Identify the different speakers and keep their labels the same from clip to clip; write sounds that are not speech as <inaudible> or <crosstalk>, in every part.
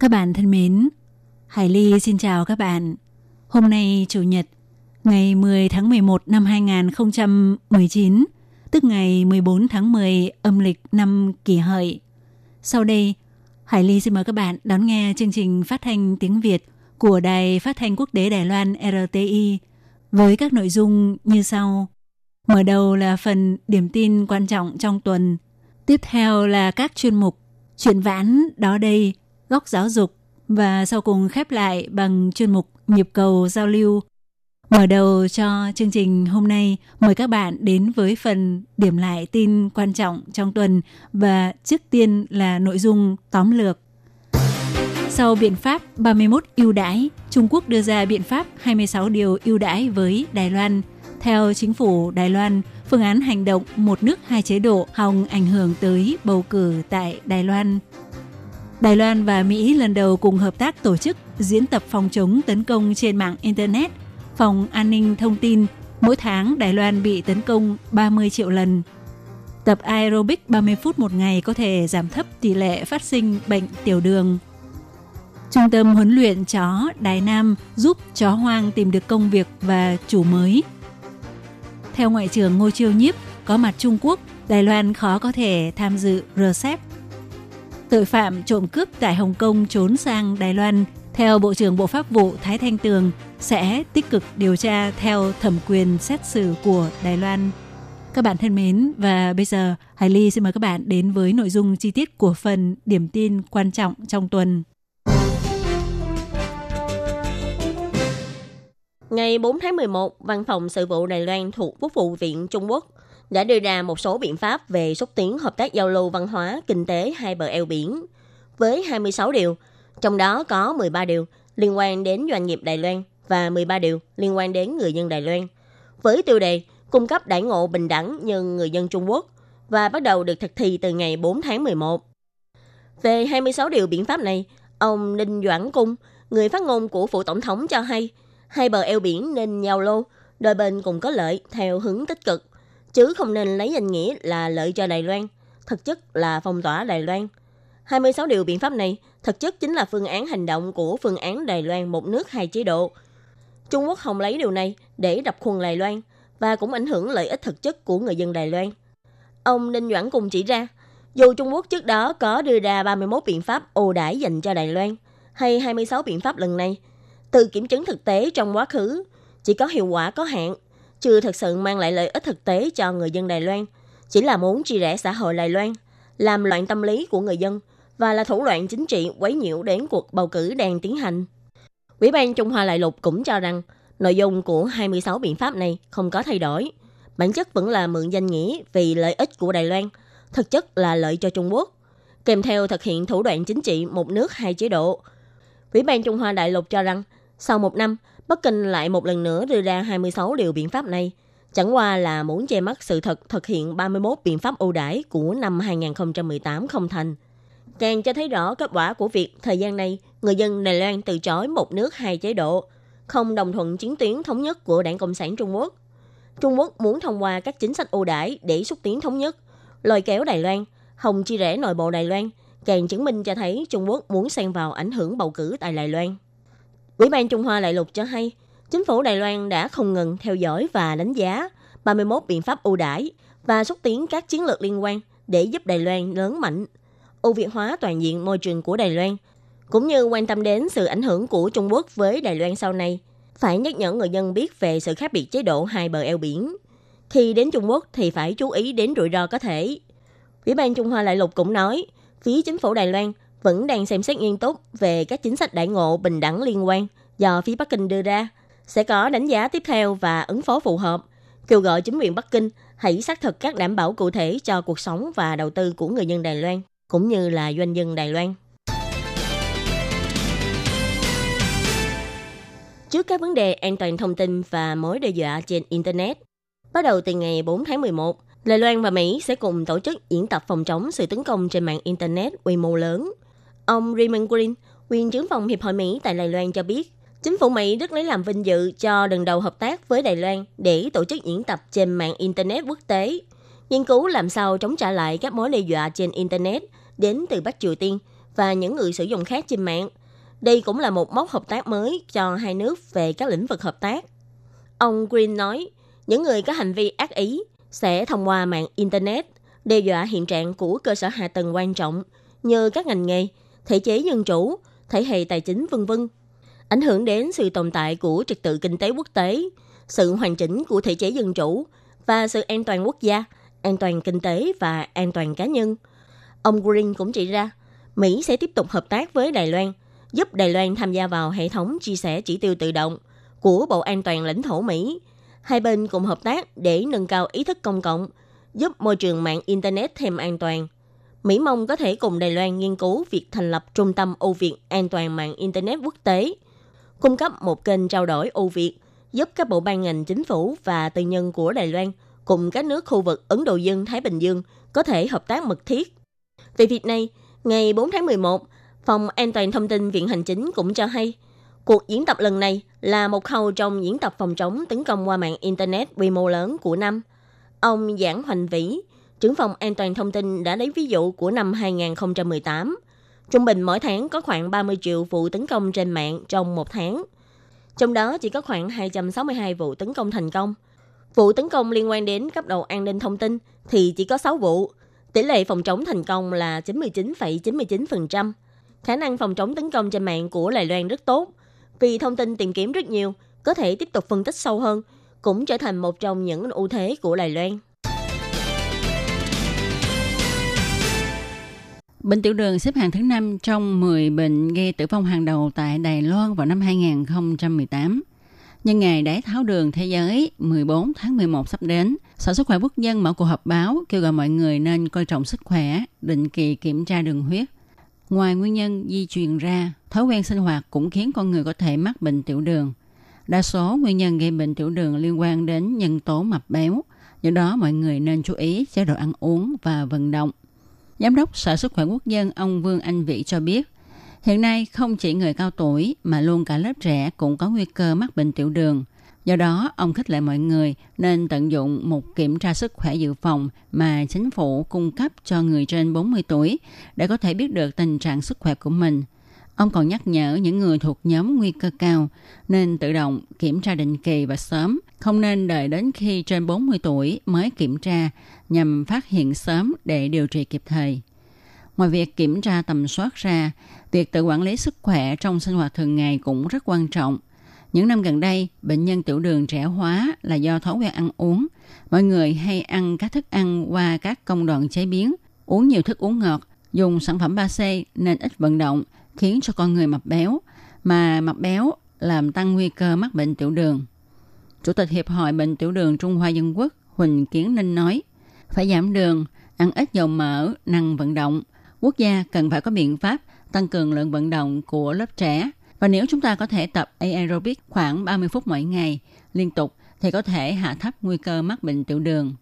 Speaker 1: Các bạn thân mến, Hải Ly xin chào các bạn. Hôm nay Chủ nhật, ngày 10 tháng 11 năm 2019, tức ngày 14 tháng 10 âm lịch năm kỷ hợi. Sau đây, Hải Ly xin mời các bạn đón nghe chương trình phát thanh tiếng Việt của Đài Phát thanh Quốc tế Đài Loan RTI với các nội dung như sau. Mở đầu là phần điểm tin quan trọng trong tuần. Tiếp theo là các chuyên mục Chuyện vãn đó đây, góc giáo dục và sau cùng khép lại bằng chuyên mục nhịp cầu giao lưu. Mở đầu cho chương trình hôm nay, mời các bạn đến với phần điểm lại tin quan trọng trong tuần và trước tiên là nội dung tóm lược. Sau biện pháp 31 ưu đãi, Trung Quốc đưa ra biện pháp 26 điều ưu đãi với Đài Loan. Theo chính phủ Đài Loan, phương án hành động một nước hai chế độ hòng ảnh hưởng tới bầu cử tại Đài Loan. Đài Loan và Mỹ lần đầu cùng hợp tác tổ chức diễn tập phòng chống tấn công trên mạng Internet, phòng an ninh thông tin. Mỗi tháng Đài Loan bị tấn công 30 triệu lần. Tập aerobic 30 phút một ngày có thể giảm thấp tỷ lệ phát sinh bệnh tiểu đường. Trung tâm huấn luyện chó Đài Nam giúp chó hoang tìm được công việc và chủ mới. Theo Ngoại trưởng Ngô Chiêu Nhiếp, có mặt Trung Quốc, Đài Loan khó có thể tham dự RCEP. Tội phạm trộm cướp tại Hồng Kông trốn sang Đài Loan, theo Bộ trưởng Bộ Pháp vụ Thái Thanh Tường, sẽ tích cực điều tra theo thẩm quyền xét xử của Đài Loan. Các bạn thân mến, và bây giờ Hải Ly xin mời các bạn đến với nội dung chi tiết của phần điểm tin quan trọng trong tuần.
Speaker 2: Ngày 4 tháng 11, Văn phòng Sự vụ Đài Loan thuộc Quốc vụ viện Trung Quốc đã đưa ra một số biện pháp về xúc tiến hợp tác giao lưu văn hóa, kinh tế hai bờ eo biển với 26 điều, trong đó có 13 điều liên quan đến doanh nghiệp Đài Loan và 13 điều liên quan đến người dân Đài Loan. Với tiêu đề cung cấp đãi ngộ bình đẳng như người dân Trung Quốc và bắt đầu được thực thi từ ngày 4 tháng 11. Về 26 điều biện pháp này, ông Ninh Doãn Cung, người phát ngôn của phủ tổng thống cho hay, hai bờ eo biển nên giao lô, đôi bên cùng có lợi theo hướng tích cực, chứ không nên lấy danh nghĩa là lợi cho Đài Loan, thực chất là phong tỏa Đài Loan. 26 điều biện pháp này thực chất chính là phương án hành động của phương án Đài Loan một nước hai chế độ. Trung Quốc không lấy điều này để đập khuôn Đài Loan và cũng ảnh hưởng lợi ích thực chất của người dân Đài Loan. Ông Ninh Doãn cùng chỉ ra, dù Trung Quốc trước đó có đưa ra 31 biện pháp ồ đãi dành cho Đài Loan, hay 26 biện pháp lần này, từ kiểm chứng thực tế trong quá khứ, chỉ có hiệu quả có hạn, chưa thực sự mang lại lợi ích thực tế cho người dân Đài Loan, chỉ là muốn chia rẽ xã hội Đài Loan, làm loạn tâm lý của người dân và là thủ đoạn chính trị quấy nhiễu đến cuộc bầu cử đang tiến hành. Ủy ban Trung Hoa Đại Lục cũng cho rằng nội dung của 26 biện pháp này không có thay đổi. Bản chất vẫn là mượn danh nghĩa vì lợi ích của Đài Loan, thực chất là lợi cho Trung Quốc, kèm theo thực hiện thủ đoạn chính trị một nước hai chế độ. Ủy ban Trung Hoa Đại Lục cho rằng sau một năm, Bắc Kinh lại một lần nữa đưa ra 26 điều biện pháp này, chẳng qua là muốn che mắt sự thật thực hiện 31 biện pháp ưu đãi của năm 2018 không thành. Càng cho thấy rõ kết quả của việc thời gian này, người dân Đài Loan từ chối một nước hai chế độ, không đồng thuận chiến tuyến thống nhất của Đảng Cộng sản Trung Quốc. Trung Quốc muốn thông qua các chính sách ưu đãi để xúc tiến thống nhất, lôi kéo Đài Loan, hòng chia rẽ nội bộ Đài Loan, càng chứng minh cho thấy Trung Quốc muốn xen vào ảnh hưởng bầu cử tại Đài Loan. Ủy ban Trung Hoa Đại lục cho hay, chính phủ Đài Loan đã không ngừng theo dõi và đánh giá 31 biện pháp ưu đãi và xúc tiến các chiến lược liên quan để giúp Đài Loan lớn mạnh, ưu việt hóa toàn diện môi trường của Đài Loan, cũng như quan tâm đến sự ảnh hưởng của Trung Quốc với Đài Loan sau này. Phải nhắc nhở người dân biết về sự khác biệt chế độ hai bờ eo biển. Khi đến Trung Quốc thì phải chú ý đến rủi ro có thể. Ủy ban Trung Hoa Đại lục cũng nói, phía chính phủ Đài Loan vẫn đang xem xét nghiêm túc về các chính sách đại ngộ bình đẳng liên quan do phía Bắc Kinh đưa ra, sẽ có đánh giá tiếp theo và ứng phó phù hợp, kêu gọi chính quyền Bắc Kinh hãy xác thực các đảm bảo cụ thể cho cuộc sống và đầu tư của người dân Đài Loan cũng như là doanh nhân Đài Loan. Trước các vấn đề an toàn thông tin và mối đe dọa trên Internet, bắt đầu từ ngày 4 tháng 11, Đài Loan và Mỹ sẽ cùng tổ chức diễn tập phòng chống sự tấn công trên mạng Internet quy mô lớn. Ông Raymond Green, quyền trưởng phòng Hiệp hội Mỹ tại Đài Loan cho biết, chính phủ Mỹ rất lấy làm vinh dự cho lần đầu hợp tác với Đài Loan để tổ chức diễn tập trên mạng Internet quốc tế, nghiên cứu làm sao chống trả lại các mối đe dọa trên Internet đến từ Bắc Triều Tiên và những người sử dụng khác trên mạng. Đây cũng là một mốc hợp tác mới cho hai nước về các lĩnh vực hợp tác. Ông Green nói, những người có hành vi ác ý sẽ thông qua mạng Internet đe dọa hiện trạng của cơ sở hạ tầng quan trọng như các ngành nghề, thể chế dân chủ, thể hệ tài chính vân vân, ảnh hưởng đến sự tồn tại của trật tự kinh tế quốc tế, sự hoàn chỉnh của thể chế dân chủ và sự an toàn quốc gia, an toàn kinh tế và an toàn cá nhân. Ông Green cũng chỉ ra, Mỹ sẽ tiếp tục hợp tác với Đài Loan, giúp Đài Loan tham gia vào hệ thống chia sẻ chỉ tiêu tự động của Bộ An toàn lãnh thổ Mỹ Hai bên cùng hợp tác để nâng cao ý thức công cộng, giúp môi trường mạng Internet thêm an toàn. Mỹ mong có thể cùng Đài Loan nghiên cứu việc thành lập Trung tâm Âu Việt an toàn mạng Internet quốc tế, cung cấp một kênh trao đổi Âu Việt, giúp các bộ ban ngành chính phủ và tư nhân của Đài Loan cùng các nước khu vực Ấn Độ Dương-Thái Bình Dương có thể hợp tác mật thiết. Về việc này, ngày 4 tháng 11, Phòng An toàn Thông tin Viện Hành Chính cũng cho hay – Cuộc diễn tập lần này là một khâu trong diễn tập phòng chống tấn công qua mạng Internet quy mô lớn của năm. Ông Giảng Hoành Vĩ, trưởng phòng an toàn thông tin đã lấy ví dụ của năm 2018. Trung bình mỗi tháng có khoảng 30 triệu vụ tấn công trên mạng trong một tháng. Trong đó chỉ có khoảng 262 vụ tấn công thành công. Vụ tấn công liên quan đến cấp độ an ninh thông tin thì chỉ có 6 vụ. Tỷ lệ phòng chống thành công là 99,99%. Khả năng phòng chống tấn công trên mạng của Đài Loan rất tốt, vì thông tin tìm kiếm rất nhiều, có thể tiếp tục phân tích sâu hơn, cũng trở thành một trong những ưu thế của Đài Loan.
Speaker 3: Bệnh tiểu đường xếp hạng thứ 5 trong 10 bệnh gây tử vong hàng đầu tại Đài Loan vào năm 2018. Nhân ngày đái tháo đường thế giới 14 tháng 11 sắp đến, Sở Sức khỏe Quốc dân mở cuộc họp báo kêu gọi mọi người nên coi trọng sức khỏe, định kỳ kiểm tra đường huyết, Ngoài nguyên nhân di truyền ra, thói quen sinh hoạt cũng khiến con người có thể mắc bệnh tiểu đường. Đa số nguyên nhân gây bệnh tiểu đường liên quan đến nhân tố mập béo, do đó mọi người nên chú ý chế độ ăn uống và vận động. Giám đốc Sở Sức khỏe Quốc dân ông Vương Anh Vĩ cho biết, hiện nay không chỉ người cao tuổi mà luôn cả lớp trẻ cũng có nguy cơ mắc bệnh tiểu đường. Do đó, ông khích lệ mọi người nên tận dụng một kiểm tra sức khỏe dự phòng mà chính phủ cung cấp cho người trên 40 tuổi để có thể biết được tình trạng sức khỏe của mình. Ông còn nhắc nhở những người thuộc nhóm nguy cơ cao nên tự động kiểm tra định kỳ và sớm, không nên đợi đến khi trên 40 tuổi mới kiểm tra nhằm phát hiện sớm để điều trị kịp thời. Ngoài việc kiểm tra tầm soát ra, việc tự quản lý sức khỏe trong sinh hoạt thường ngày cũng rất quan trọng – những năm gần đây, bệnh nhân tiểu đường trẻ hóa là do thói quen ăn uống. Mọi người hay ăn các thức ăn qua các công đoạn chế biến, uống nhiều thức uống ngọt, dùng sản phẩm 3C nên ít vận động, khiến cho con người mập béo. Mà mập béo làm tăng nguy cơ mắc bệnh tiểu đường. Chủ tịch Hiệp hội Bệnh tiểu đường Trung Hoa Dân Quốc Huỳnh Kiến Ninh nói, phải giảm đường, ăn ít dầu mỡ, năng vận động. Quốc gia cần phải có biện pháp tăng cường lượng vận động của lớp trẻ và nếu chúng ta có thể tập aerobic khoảng 30 phút mỗi ngày liên tục thì có thể hạ thấp nguy cơ mắc bệnh tiểu đường.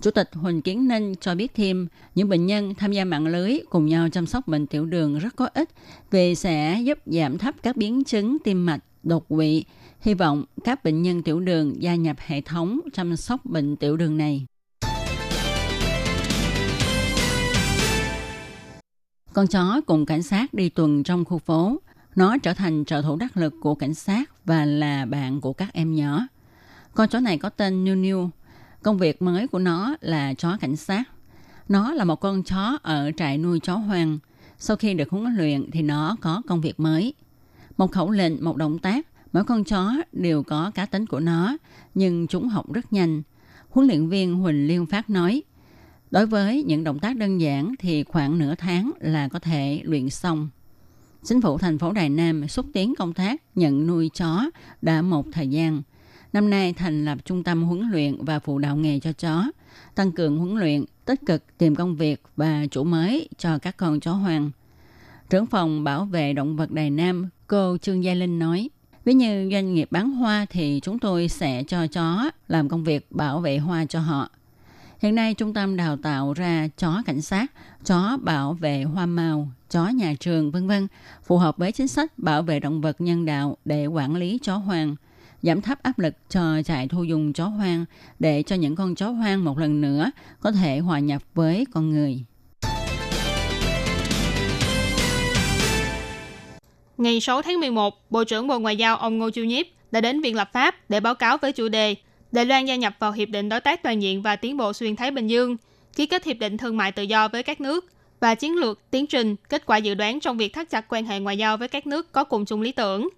Speaker 3: Chủ tịch Huỳnh Kiến Ninh cho biết thêm, những bệnh nhân tham gia mạng lưới cùng nhau chăm sóc bệnh tiểu đường rất có ích vì sẽ giúp giảm thấp các biến chứng tim mạch, đột quỵ. Hy vọng các bệnh nhân tiểu đường gia nhập hệ thống chăm sóc bệnh tiểu đường này. Con chó cùng cảnh sát đi tuần trong khu phố. Nó trở thành trợ thủ đắc lực của cảnh sát và là bạn của các em nhỏ. Con chó này có tên Niu Niu. Công việc mới của nó là chó cảnh sát. Nó là một con chó ở trại nuôi chó hoang. Sau khi được huấn luyện thì nó có công việc mới. Một khẩu lệnh, một động tác, mỗi con chó đều có cá tính của nó, nhưng chúng học rất nhanh. Huấn luyện viên Huỳnh Liên Phát nói, đối với những động tác đơn giản thì khoảng nửa tháng là có thể luyện xong. Chính phủ thành phố Đài Nam xúc tiến công tác nhận nuôi chó đã một thời gian. Năm nay thành lập trung tâm huấn luyện và phụ đạo nghề cho chó, tăng cường huấn luyện, tích cực tìm công việc và chủ mới cho các con chó hoang. Trưởng phòng bảo vệ động vật Đài Nam, cô Trương Gia Linh nói, Ví như doanh nghiệp bán hoa thì chúng tôi sẽ cho chó làm công việc bảo vệ hoa cho họ. Hiện nay trung tâm đào tạo ra chó cảnh sát, chó bảo vệ hoa màu, chó nhà trường vân vân, phù hợp với chính sách bảo vệ động vật nhân đạo để quản lý chó hoang, giảm thấp áp lực cho trại thu dung chó hoang để cho những con chó hoang một lần nữa có thể hòa nhập với con người.
Speaker 4: Ngày 6 tháng 11, Bộ trưởng Bộ Ngoại giao ông Ngô Chiêu Nhiếp đã đến Viện Lập pháp để báo cáo với chủ đề Đài Loan gia nhập vào Hiệp định Đối tác Toàn diện và Tiến bộ Xuyên Thái Bình Dương, ký kết Hiệp định Thương mại Tự do với các nước và chiến lược, tiến trình, kết quả dự đoán trong việc thắt chặt quan hệ ngoại giao với các nước có cùng chung lý tưởng.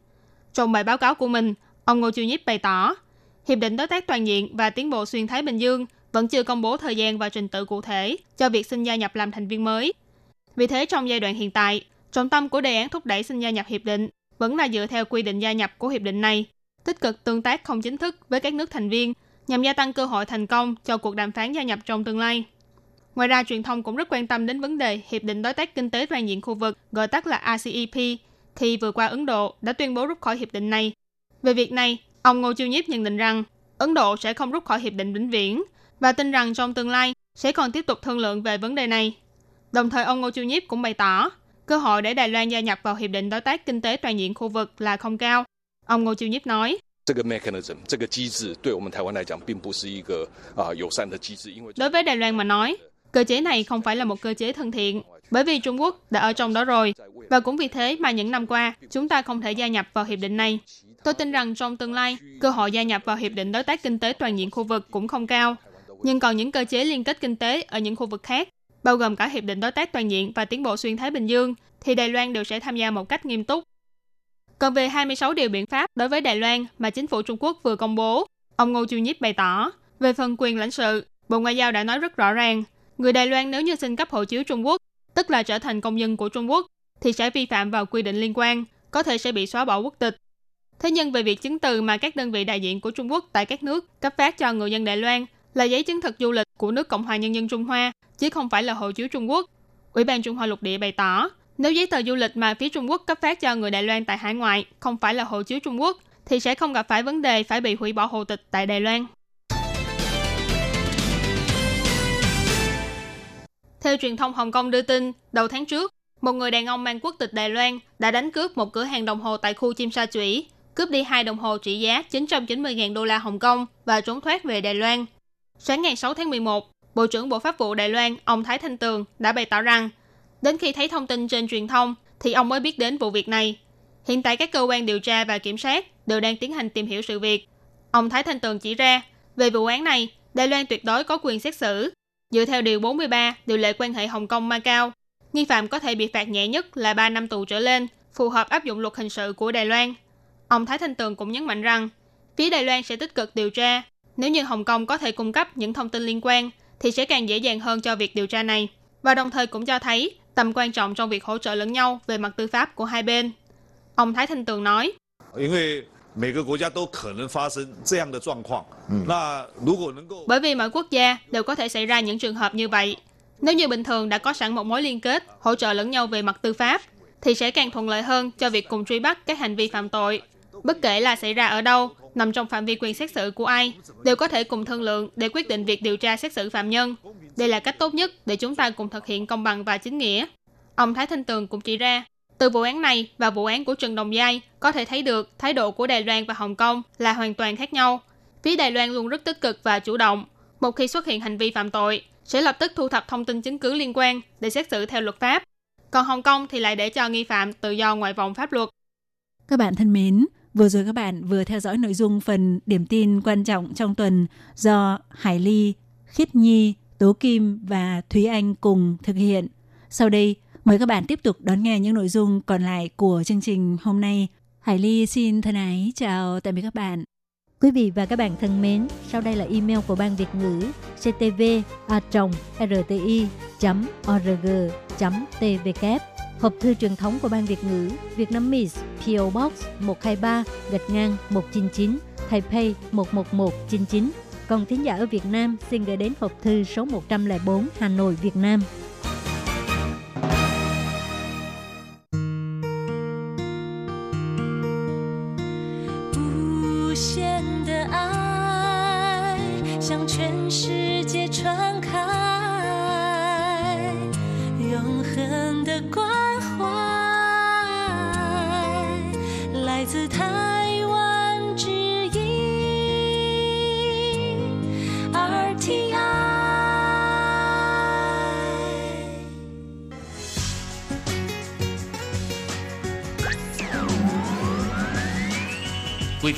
Speaker 4: Trong bài báo cáo của mình, ông Ngô Chiêu Nhiếp bày tỏ, Hiệp định Đối tác Toàn diện và Tiến bộ Xuyên Thái Bình Dương vẫn chưa công bố thời gian và trình tự cụ thể cho việc xin gia nhập làm thành viên mới. Vì thế, trong giai đoạn hiện tại, trọng tâm của đề án thúc đẩy xin gia nhập hiệp định vẫn là dựa theo quy định gia nhập của hiệp định này tích cực tương tác không chính thức với các nước thành viên nhằm gia tăng cơ hội thành công cho cuộc đàm phán gia nhập trong tương lai. Ngoài ra, truyền thông cũng rất quan tâm đến vấn đề Hiệp định Đối tác Kinh tế Toàn diện khu vực, gọi tắt là RCEP, khi vừa qua Ấn Độ đã tuyên bố rút khỏi hiệp định này. Về việc này, ông Ngô Chiêu Nhiếp nhận định rằng Ấn Độ sẽ không rút khỏi hiệp định vĩnh viễn và tin rằng trong tương lai sẽ còn tiếp tục thương lượng về vấn đề này. Đồng thời, ông Ngô Chiêu Nhiếp cũng bày tỏ cơ hội để Đài Loan gia nhập vào hiệp định đối tác kinh tế toàn diện khu vực là không cao Ông Ngô Chiêu Nhiếp nói, Đối với Đài Loan mà nói, cơ chế này không phải là một cơ chế thân thiện, bởi vì Trung Quốc đã ở trong đó rồi, và cũng vì thế mà những năm qua chúng ta không thể gia nhập vào hiệp định này. Tôi tin rằng trong tương lai, cơ hội gia nhập vào hiệp định đối tác kinh tế toàn diện khu vực cũng không cao. Nhưng còn những cơ chế liên kết kinh tế ở những khu vực khác, bao gồm cả hiệp định đối tác toàn diện và tiến bộ xuyên Thái Bình Dương, thì Đài Loan đều sẽ tham gia một cách nghiêm túc còn về 26 điều biện pháp đối với Đài Loan mà chính phủ Trung Quốc vừa công bố, ông Ngô Chiêu Nhiếp bày tỏ, về phần quyền lãnh sự, Bộ Ngoại giao đã nói rất rõ ràng, người Đài Loan nếu như xin cấp hộ chiếu Trung Quốc, tức là trở thành công dân của Trung Quốc, thì sẽ vi phạm vào quy định liên quan, có thể sẽ bị xóa bỏ quốc tịch. Thế nhưng về việc chứng từ mà các đơn vị đại diện của Trung Quốc tại các nước cấp phát cho người dân Đài Loan là giấy chứng thực du lịch của nước Cộng hòa Nhân dân Trung Hoa, chứ không phải là hộ chiếu Trung Quốc. Ủy ban Trung Hoa lục địa bày tỏ, nếu giấy tờ du lịch mà phía Trung Quốc cấp phát cho người Đài Loan tại hải ngoại không phải là hộ chiếu Trung Quốc, thì sẽ không gặp phải vấn đề phải bị hủy bỏ hộ tịch tại Đài Loan. Theo truyền thông Hồng Kông đưa tin, đầu tháng trước, một người đàn ông mang quốc tịch Đài Loan đã đánh cướp một cửa hàng đồng hồ tại khu Chim Sa Chủy, cướp đi hai đồng hồ trị giá 990.000 đô la Hồng Kông và trốn thoát về Đài Loan. Sáng ngày 6 tháng 11, Bộ trưởng Bộ Pháp vụ Đài Loan, ông Thái Thanh Tường đã bày tỏ rằng Đến khi thấy thông tin trên truyền thông, thì ông mới biết đến vụ việc này. Hiện tại các cơ quan điều tra và kiểm sát đều đang tiến hành tìm hiểu sự việc. Ông Thái Thanh Tường chỉ ra, về vụ án này, Đài Loan tuyệt đối có quyền xét xử. Dựa theo Điều 43, Điều lệ quan hệ Hồng Kông Macau, nghi phạm có thể bị phạt nhẹ nhất là 3 năm tù trở lên, phù hợp áp dụng luật hình sự của Đài Loan. Ông Thái Thanh Tường cũng nhấn mạnh rằng, phía Đài Loan sẽ tích cực điều tra. Nếu như Hồng Kông có thể cung cấp những thông tin liên quan, thì sẽ càng dễ dàng hơn cho việc điều tra này. Và đồng thời cũng cho thấy tầm quan trọng trong việc hỗ trợ lẫn nhau về mặt tư pháp của hai bên. Ông Thái Thanh Tường nói, bởi vì mỗi quốc gia đều có thể xảy ra những trường hợp như vậy. Nếu như bình thường đã có sẵn một mối liên kết, hỗ trợ lẫn nhau về mặt tư pháp, thì sẽ càng thuận lợi hơn cho việc cùng truy bắt các hành vi phạm tội. Bất kể là xảy ra ở đâu, nằm trong phạm vi quyền xét xử của ai, đều có thể cùng thương lượng để quyết định việc điều tra xét xử phạm nhân. Đây là cách tốt nhất để chúng ta cùng thực hiện công bằng và chính nghĩa. Ông Thái Thanh Tường cũng chỉ ra, từ vụ án này và vụ án của Trần Đồng Giai có thể thấy được thái độ của Đài Loan và Hồng Kông là hoàn toàn khác nhau. Phía Đài Loan luôn rất tích cực và chủ động. Một khi xuất hiện hành vi phạm tội, sẽ lập tức thu thập thông tin chứng cứ liên quan để xét xử theo luật pháp. Còn Hồng Kông thì lại để cho nghi phạm tự do ngoại vòng pháp luật.
Speaker 1: Các bạn thân mến, vừa rồi các bạn vừa theo dõi nội dung phần điểm tin quan trọng trong tuần do Hải Ly, Khiết Nhi, Tố Kim và Thúy Anh cùng thực hiện. Sau đây, mời các bạn tiếp tục đón nghe những nội dung còn lại của chương trình hôm nay. Hải Ly xin thân ái chào tạm biệt các bạn.
Speaker 5: Quý vị và các bạn thân mến, sau đây là email của Ban Việt ngữ ctv a rti org tvk Hộp thư truyền thống của Ban Việt ngữ Việt Nam Miss PO Box 123 gạch ngang 199 Taipei 11199. Còn thính giả ở Việt Nam, xin gửi đến hộp thư số 104 Hà Nội, Việt Nam.
Speaker 6: Hãy subscribe cho kênh Ghiền Mì Gõ Để không bỏ lỡ những video hấp
Speaker 7: dẫn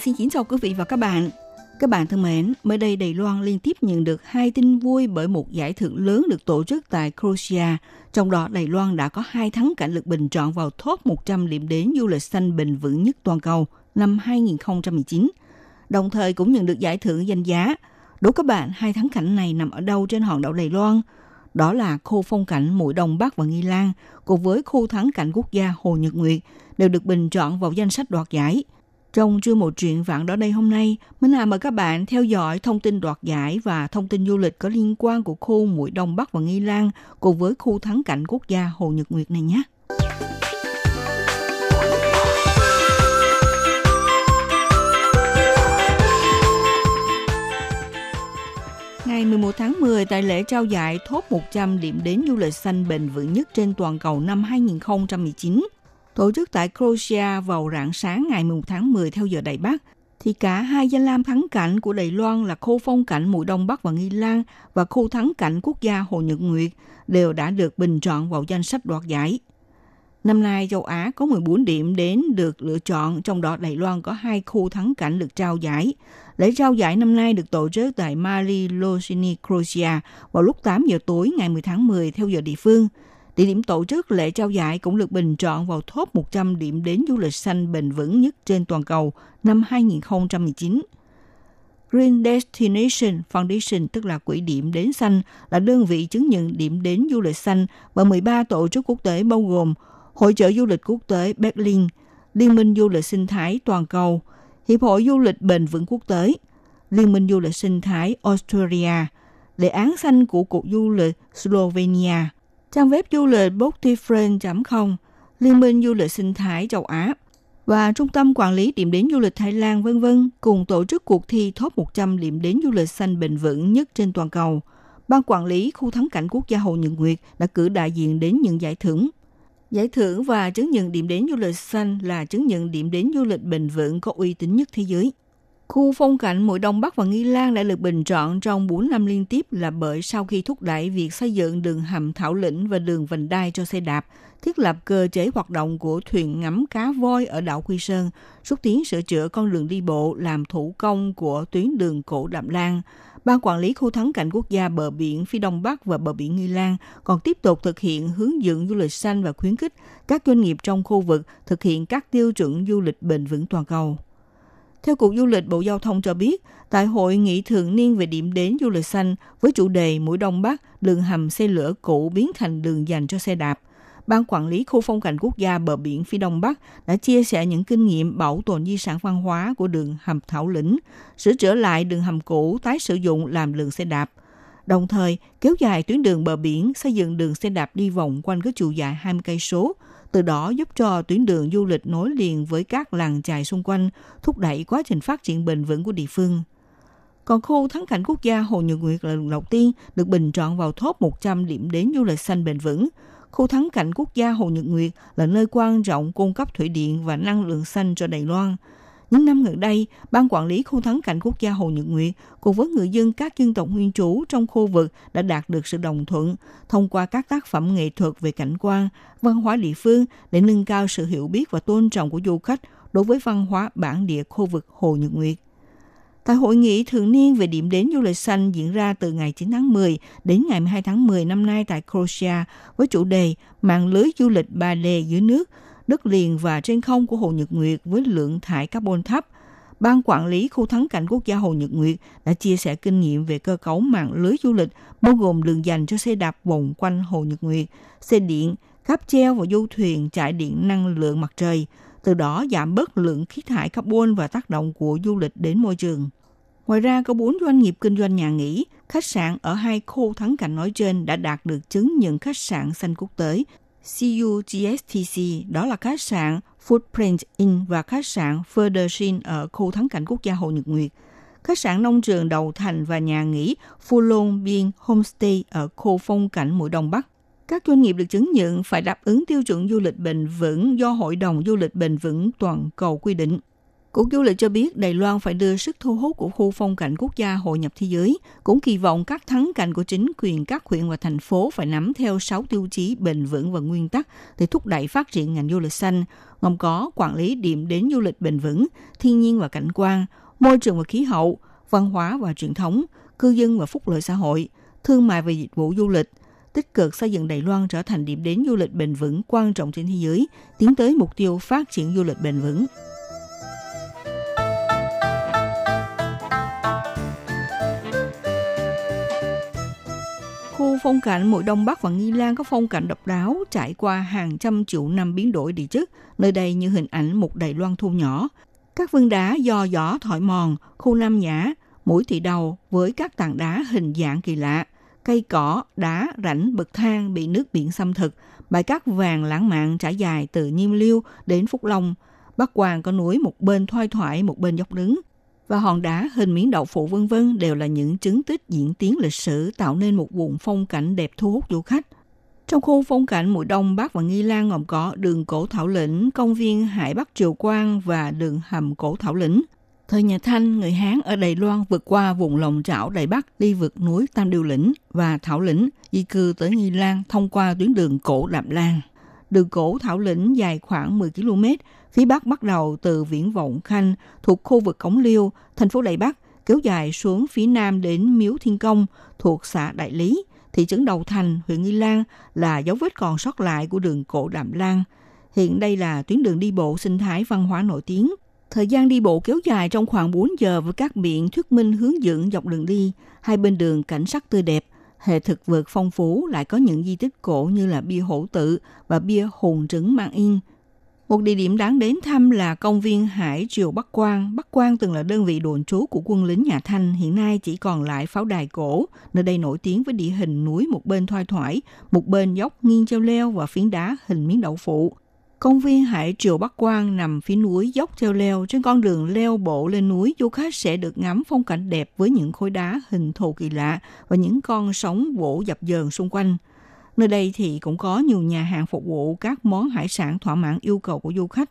Speaker 8: Xin kính chào quý vị và các bạn. Các bạn thân mến, mới đây Đài Loan liên tiếp nhận được hai tin vui bởi một giải thưởng lớn được tổ chức tại Croatia. Trong đó, Đài Loan đã có hai thắng cảnh lực bình chọn vào top 100 điểm đến du lịch xanh bền vững nhất toàn cầu năm 2019. Đồng thời cũng nhận được giải thưởng danh giá. Đố các bạn, hai thắng cảnh này nằm ở đâu trên hòn đảo Đài Loan? Đó là khu phong cảnh Mũi Đông Bắc và Nghi Lan, cùng với khu thắng cảnh quốc gia Hồ Nhật Nguyệt, đều được bình chọn vào danh sách đoạt giải – trong chuyên một chuyện vạn đó đây hôm nay, Minh Hà mời các bạn theo dõi thông tin đoạt giải và thông tin du lịch có liên quan của khu Mũi Đông Bắc và Nghi Lan cùng với khu thắng cảnh quốc gia Hồ Nhật Nguyệt này nhé. Ngày 11 tháng 10 tại lễ trao giải top 100 điểm đến du lịch xanh bền vững nhất trên toàn cầu năm 2019, tổ chức tại Croatia vào rạng sáng ngày 1 tháng 10 theo giờ Đài Bắc, thì cả hai danh lam thắng cảnh của Đài Loan là khu phong cảnh Mũi Đông Bắc và Nghi Lan và khu thắng cảnh quốc gia Hồ Nhật Nguyệt đều đã được bình chọn vào danh sách đoạt giải. Năm nay, châu Á có 14 điểm đến được lựa chọn, trong đó Đài Loan có hai khu thắng cảnh được trao giải. Lễ trao giải năm nay được tổ chức tại Mari Losini, Croatia vào lúc 8 giờ tối ngày 10 tháng 10 theo giờ địa phương – Địa điểm tổ chức lễ trao giải cũng được bình chọn vào top 100 điểm đến du lịch xanh bền vững nhất trên toàn cầu năm 2019. Green Destination Foundation, tức là Quỹ điểm đến xanh, là đơn vị chứng nhận điểm đến du lịch xanh và 13 tổ chức quốc tế bao gồm Hội trợ du lịch quốc tế Berlin, Liên minh du lịch sinh thái toàn cầu, Hiệp hội du lịch bền vững quốc tế, Liên minh du lịch sinh thái Australia, đề án xanh của Cục Du lịch Slovenia – trang web du lịch bookdifferent.com, Liên minh du lịch sinh thái châu Á và Trung tâm Quản lý điểm đến du lịch Thái Lan vân vân cùng tổ chức cuộc thi top 100 điểm đến du lịch xanh bền vững nhất trên toàn cầu. Ban quản lý khu thắng cảnh quốc gia Hồ Nhật Nguyệt đã cử đại diện đến những giải thưởng. Giải thưởng và chứng nhận điểm đến du lịch xanh là chứng nhận điểm đến du lịch bền vững có uy tín nhất thế giới. Khu phong cảnh Mũi Đông Bắc và Nghi Lan đã được bình chọn trong 4 năm liên tiếp là bởi sau khi thúc đẩy việc xây dựng đường hầm Thảo Lĩnh và đường vành đai cho xe đạp, thiết lập cơ chế hoạt động của thuyền ngắm cá voi ở đảo Quy Sơn, xúc tiến sửa chữa con đường đi bộ làm thủ công của tuyến đường cổ Đạm Lan. Ban quản lý khu thắng cảnh quốc gia bờ biển phía Đông Bắc và bờ biển Nghi Lan còn tiếp tục thực hiện hướng dẫn du lịch xanh và khuyến khích các doanh nghiệp trong khu vực thực hiện các tiêu chuẩn du lịch bền vững toàn cầu. Theo Cục Du lịch Bộ Giao thông cho biết, tại hội nghị thường niên về điểm đến du lịch xanh với chủ đề Mũi Đông Bắc, đường hầm xe lửa cũ biến thành đường dành cho xe đạp, Ban quản lý khu phong cảnh quốc gia bờ biển phía Đông Bắc đã chia sẻ những kinh nghiệm bảo tồn di sản văn hóa của đường hầm Thảo Lĩnh, sửa chữa lại đường hầm cũ tái sử dụng làm đường xe đạp. Đồng thời, kéo dài tuyến đường bờ biển, xây dựng đường xe đạp đi vòng quanh các chiều dài 20 cây số, từ đó giúp cho tuyến đường du lịch nối liền với các làng chài xung quanh, thúc đẩy quá trình phát triển bền vững của địa phương. Còn khu thắng cảnh quốc gia Hồ Nhật Nguyệt là lần đầu tiên được bình chọn vào top 100 điểm đến du lịch xanh bền vững. Khu thắng cảnh quốc gia Hồ Nhật Nguyệt là nơi quan trọng cung cấp thủy điện và năng lượng xanh cho Đài Loan – những năm gần đây, Ban Quản lý Khu thắng cảnh quốc gia Hồ Nhật Nguyệt cùng với người dân các dân tộc nguyên trú trong khu vực đã đạt được sự đồng thuận thông qua các tác phẩm nghệ thuật về cảnh quan, văn hóa địa phương để nâng cao sự hiểu biết và tôn trọng của du khách đối với văn hóa bản địa khu vực Hồ Nhật Nguyệt. Tại hội nghị thường niên về điểm đến du lịch xanh diễn ra từ ngày 9 tháng 10 đến ngày 12 tháng 10 năm nay tại Croatia với chủ đề mạng lưới du lịch 3D dưới nước, đất liền và trên không của Hồ Nhật Nguyệt với lượng thải carbon thấp. Ban quản lý khu thắng cảnh quốc gia Hồ Nhật Nguyệt đã chia sẻ kinh nghiệm về cơ cấu mạng lưới du lịch bao gồm đường dành cho xe đạp vòng quanh Hồ Nhật Nguyệt, xe điện, cáp treo và du thuyền chạy điện năng lượng mặt trời, từ đó giảm bớt lượng khí thải carbon và tác động của du lịch đến môi trường. Ngoài ra, có 4 doanh nghiệp kinh doanh nhà nghỉ, khách sạn ở hai khu thắng cảnh nói trên đã đạt được chứng nhận khách sạn xanh quốc tế CUGSTC, đó là khách sạn Footprint Inn và khách sạn Furdersin ở khu thắng cảnh quốc gia Hồ Nhật Nguyệt, khách sạn nông trường Đầu Thành và nhà nghỉ Fulon Bien Homestay ở khu phong cảnh Mũi Đông Bắc. Các doanh nghiệp được chứng nhận phải đáp ứng tiêu chuẩn du lịch bền vững do Hội đồng Du lịch Bền vững toàn cầu quy định. Cục Du lịch cho biết Đài Loan phải đưa sức thu hút của khu phong cảnh quốc gia hội nhập thế giới, cũng kỳ vọng các thắng cảnh của chính quyền các huyện và thành phố phải nắm theo 6 tiêu chí bền vững và nguyên tắc để thúc đẩy phát triển ngành du lịch xanh, gồm có quản lý điểm đến du lịch bền vững, thiên nhiên và cảnh quan, môi trường và khí hậu, văn hóa và truyền thống, cư dân và phúc lợi xã hội, thương mại và dịch vụ du lịch, tích cực xây dựng Đài Loan trở thành điểm đến du lịch bền vững quan trọng trên thế giới, tiến tới mục tiêu phát triển du lịch bền vững. Phong cảnh Mũi Đông Bắc và Nghi Lan có phong cảnh độc đáo trải qua hàng trăm triệu năm biến đổi địa chất, nơi đây như hình ảnh một Đài Loan thu nhỏ. Các vân đá do gió thổi mòn, khu Nam Nhã, mũi thị đầu với các tảng đá hình dạng kỳ lạ, cây cỏ, đá, rãnh, bậc thang bị nước biển xâm thực, bãi cát vàng lãng mạn trải dài từ Nhiêm Liêu đến Phúc Long. Bắc Hoàng có núi một bên thoai thoải, một bên dốc đứng, và hòn đá hình miếng đậu phụ vân vân đều là những chứng tích diễn tiến lịch sử tạo nên một vùng phong cảnh đẹp thu hút du khách. Trong khu phong cảnh mùa Đông Bắc và Nghi Lan gồm có đường cổ Thảo Lĩnh, công viên Hải Bắc Triều Quang và đường hầm cổ Thảo Lĩnh. Thời nhà Thanh, người Hán ở Đài Loan vượt qua vùng lòng trảo Đài Bắc đi vượt núi Tam Điêu Lĩnh và Thảo Lĩnh, di cư tới Nghi Lan thông qua tuyến đường cổ Đạm Lan. Đường cổ Thảo Lĩnh dài khoảng 10 km, phía bắc bắt đầu từ Viễn Vọng Khanh thuộc khu vực Cống Liêu, thành phố đại Bắc, kéo dài xuống phía nam đến Miếu Thiên Công thuộc xã Đại Lý, thị trấn Đầu Thành, huyện Nghi Lan là dấu vết còn sót lại của đường cổ Đạm Lan. Hiện đây là tuyến đường đi bộ sinh thái văn hóa nổi tiếng. Thời gian đi bộ kéo dài trong khoảng 4 giờ với các biện thuyết minh hướng dẫn dọc đường đi. Hai bên đường cảnh sắc tươi đẹp, hệ thực vật phong phú lại có những di tích cổ như là bia hổ tự và bia hồn trứng mang yên. Một địa điểm đáng đến thăm là công viên Hải Triều Bắc Quang. Bắc Quang từng là đơn vị đồn trú của quân lính nhà Thanh, hiện nay chỉ còn lại pháo đài cổ. Nơi đây nổi tiếng với địa hình núi một bên thoai thoải, một bên dốc nghiêng treo leo và phiến đá hình miếng đậu phụ. Công viên Hải Triều Bắc Quang nằm phía núi dốc treo leo. Trên con đường leo bộ lên núi, du khách sẽ được ngắm phong cảnh đẹp với những khối đá hình thù kỳ lạ và những con sóng vỗ dập dờn xung quanh. Nơi đây thì cũng có nhiều nhà hàng phục vụ các món hải sản thỏa mãn yêu cầu của du khách.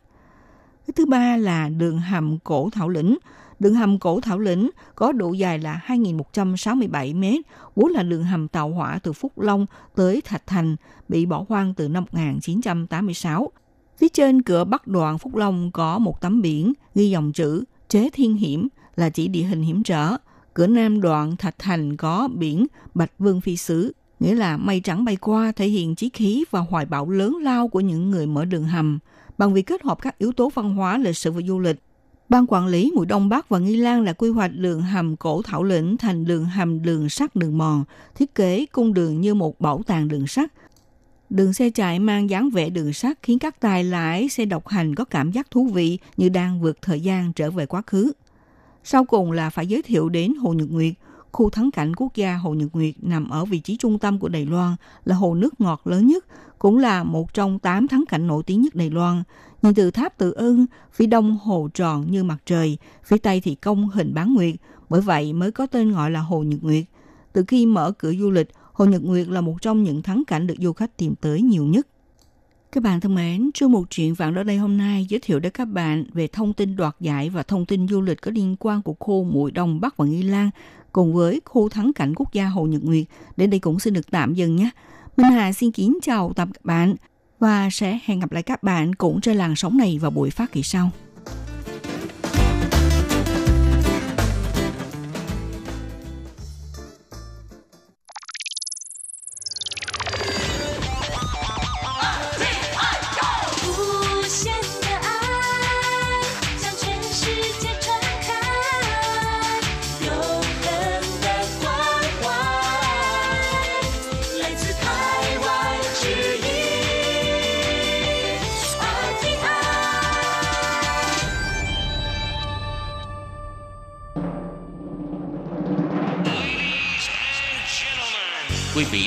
Speaker 8: Cái thứ ba là đường hầm cổ Thảo Lĩnh. Đường hầm cổ Thảo Lĩnh có độ dài là 2.167 mét, vốn là đường hầm tàu hỏa từ Phúc Long tới Thạch Thành, bị bỏ hoang từ năm 1986. Phía trên cửa bắc đoạn Phúc Long có một tấm biển ghi dòng chữ chế thiên hiểm là chỉ địa hình hiểm trở. Cửa nam đoạn Thạch Thành có biển Bạch Vương Phi Sứ, nghĩa là mây trắng bay qua thể hiện chí khí và hoài bão lớn lao của những người mở đường hầm. Bằng việc kết hợp các yếu tố văn hóa, lịch sử và du lịch, Ban quản lý Mũi Đông Bắc và Nghi Lan là quy hoạch đường hầm cổ Thảo Lĩnh thành đường hầm đường sắt đường mòn, thiết kế cung đường như một bảo tàng đường sắt, Đường xe chạy mang dáng vẻ đường sắt khiến các tài lái xe độc hành có cảm giác thú vị như đang vượt thời gian trở về quá khứ. Sau cùng là phải giới thiệu đến Hồ Nhật Nguyệt, khu thắng cảnh quốc gia Hồ Nhật Nguyệt nằm ở vị trí trung tâm của Đài Loan, là hồ nước ngọt lớn nhất, cũng là một trong tám thắng cảnh nổi tiếng nhất Đài Loan. Nhìn từ tháp Tự Ưng, phía đông hồ tròn như mặt trời, phía tây thì công hình bán nguyệt, bởi vậy mới có tên gọi là Hồ Nhật Nguyệt. Từ khi mở cửa du lịch, Hồ Nhật Nguyệt là một trong những thắng cảnh được du khách tìm tới nhiều nhất. Các bạn thân mến, chương một chuyện vạn ở đây hôm nay giới thiệu đến các bạn về thông tin đoạt giải và thông tin du lịch có liên quan của khu Mũi Đông Bắc và Nghi Lan cùng với khu thắng cảnh quốc gia Hồ Nhật Nguyệt. Đến đây cũng xin được tạm dừng nhé. Minh Hà xin kính chào tạm các bạn và sẽ hẹn gặp lại các bạn cũng trên làn sóng này vào buổi phát kỳ sau.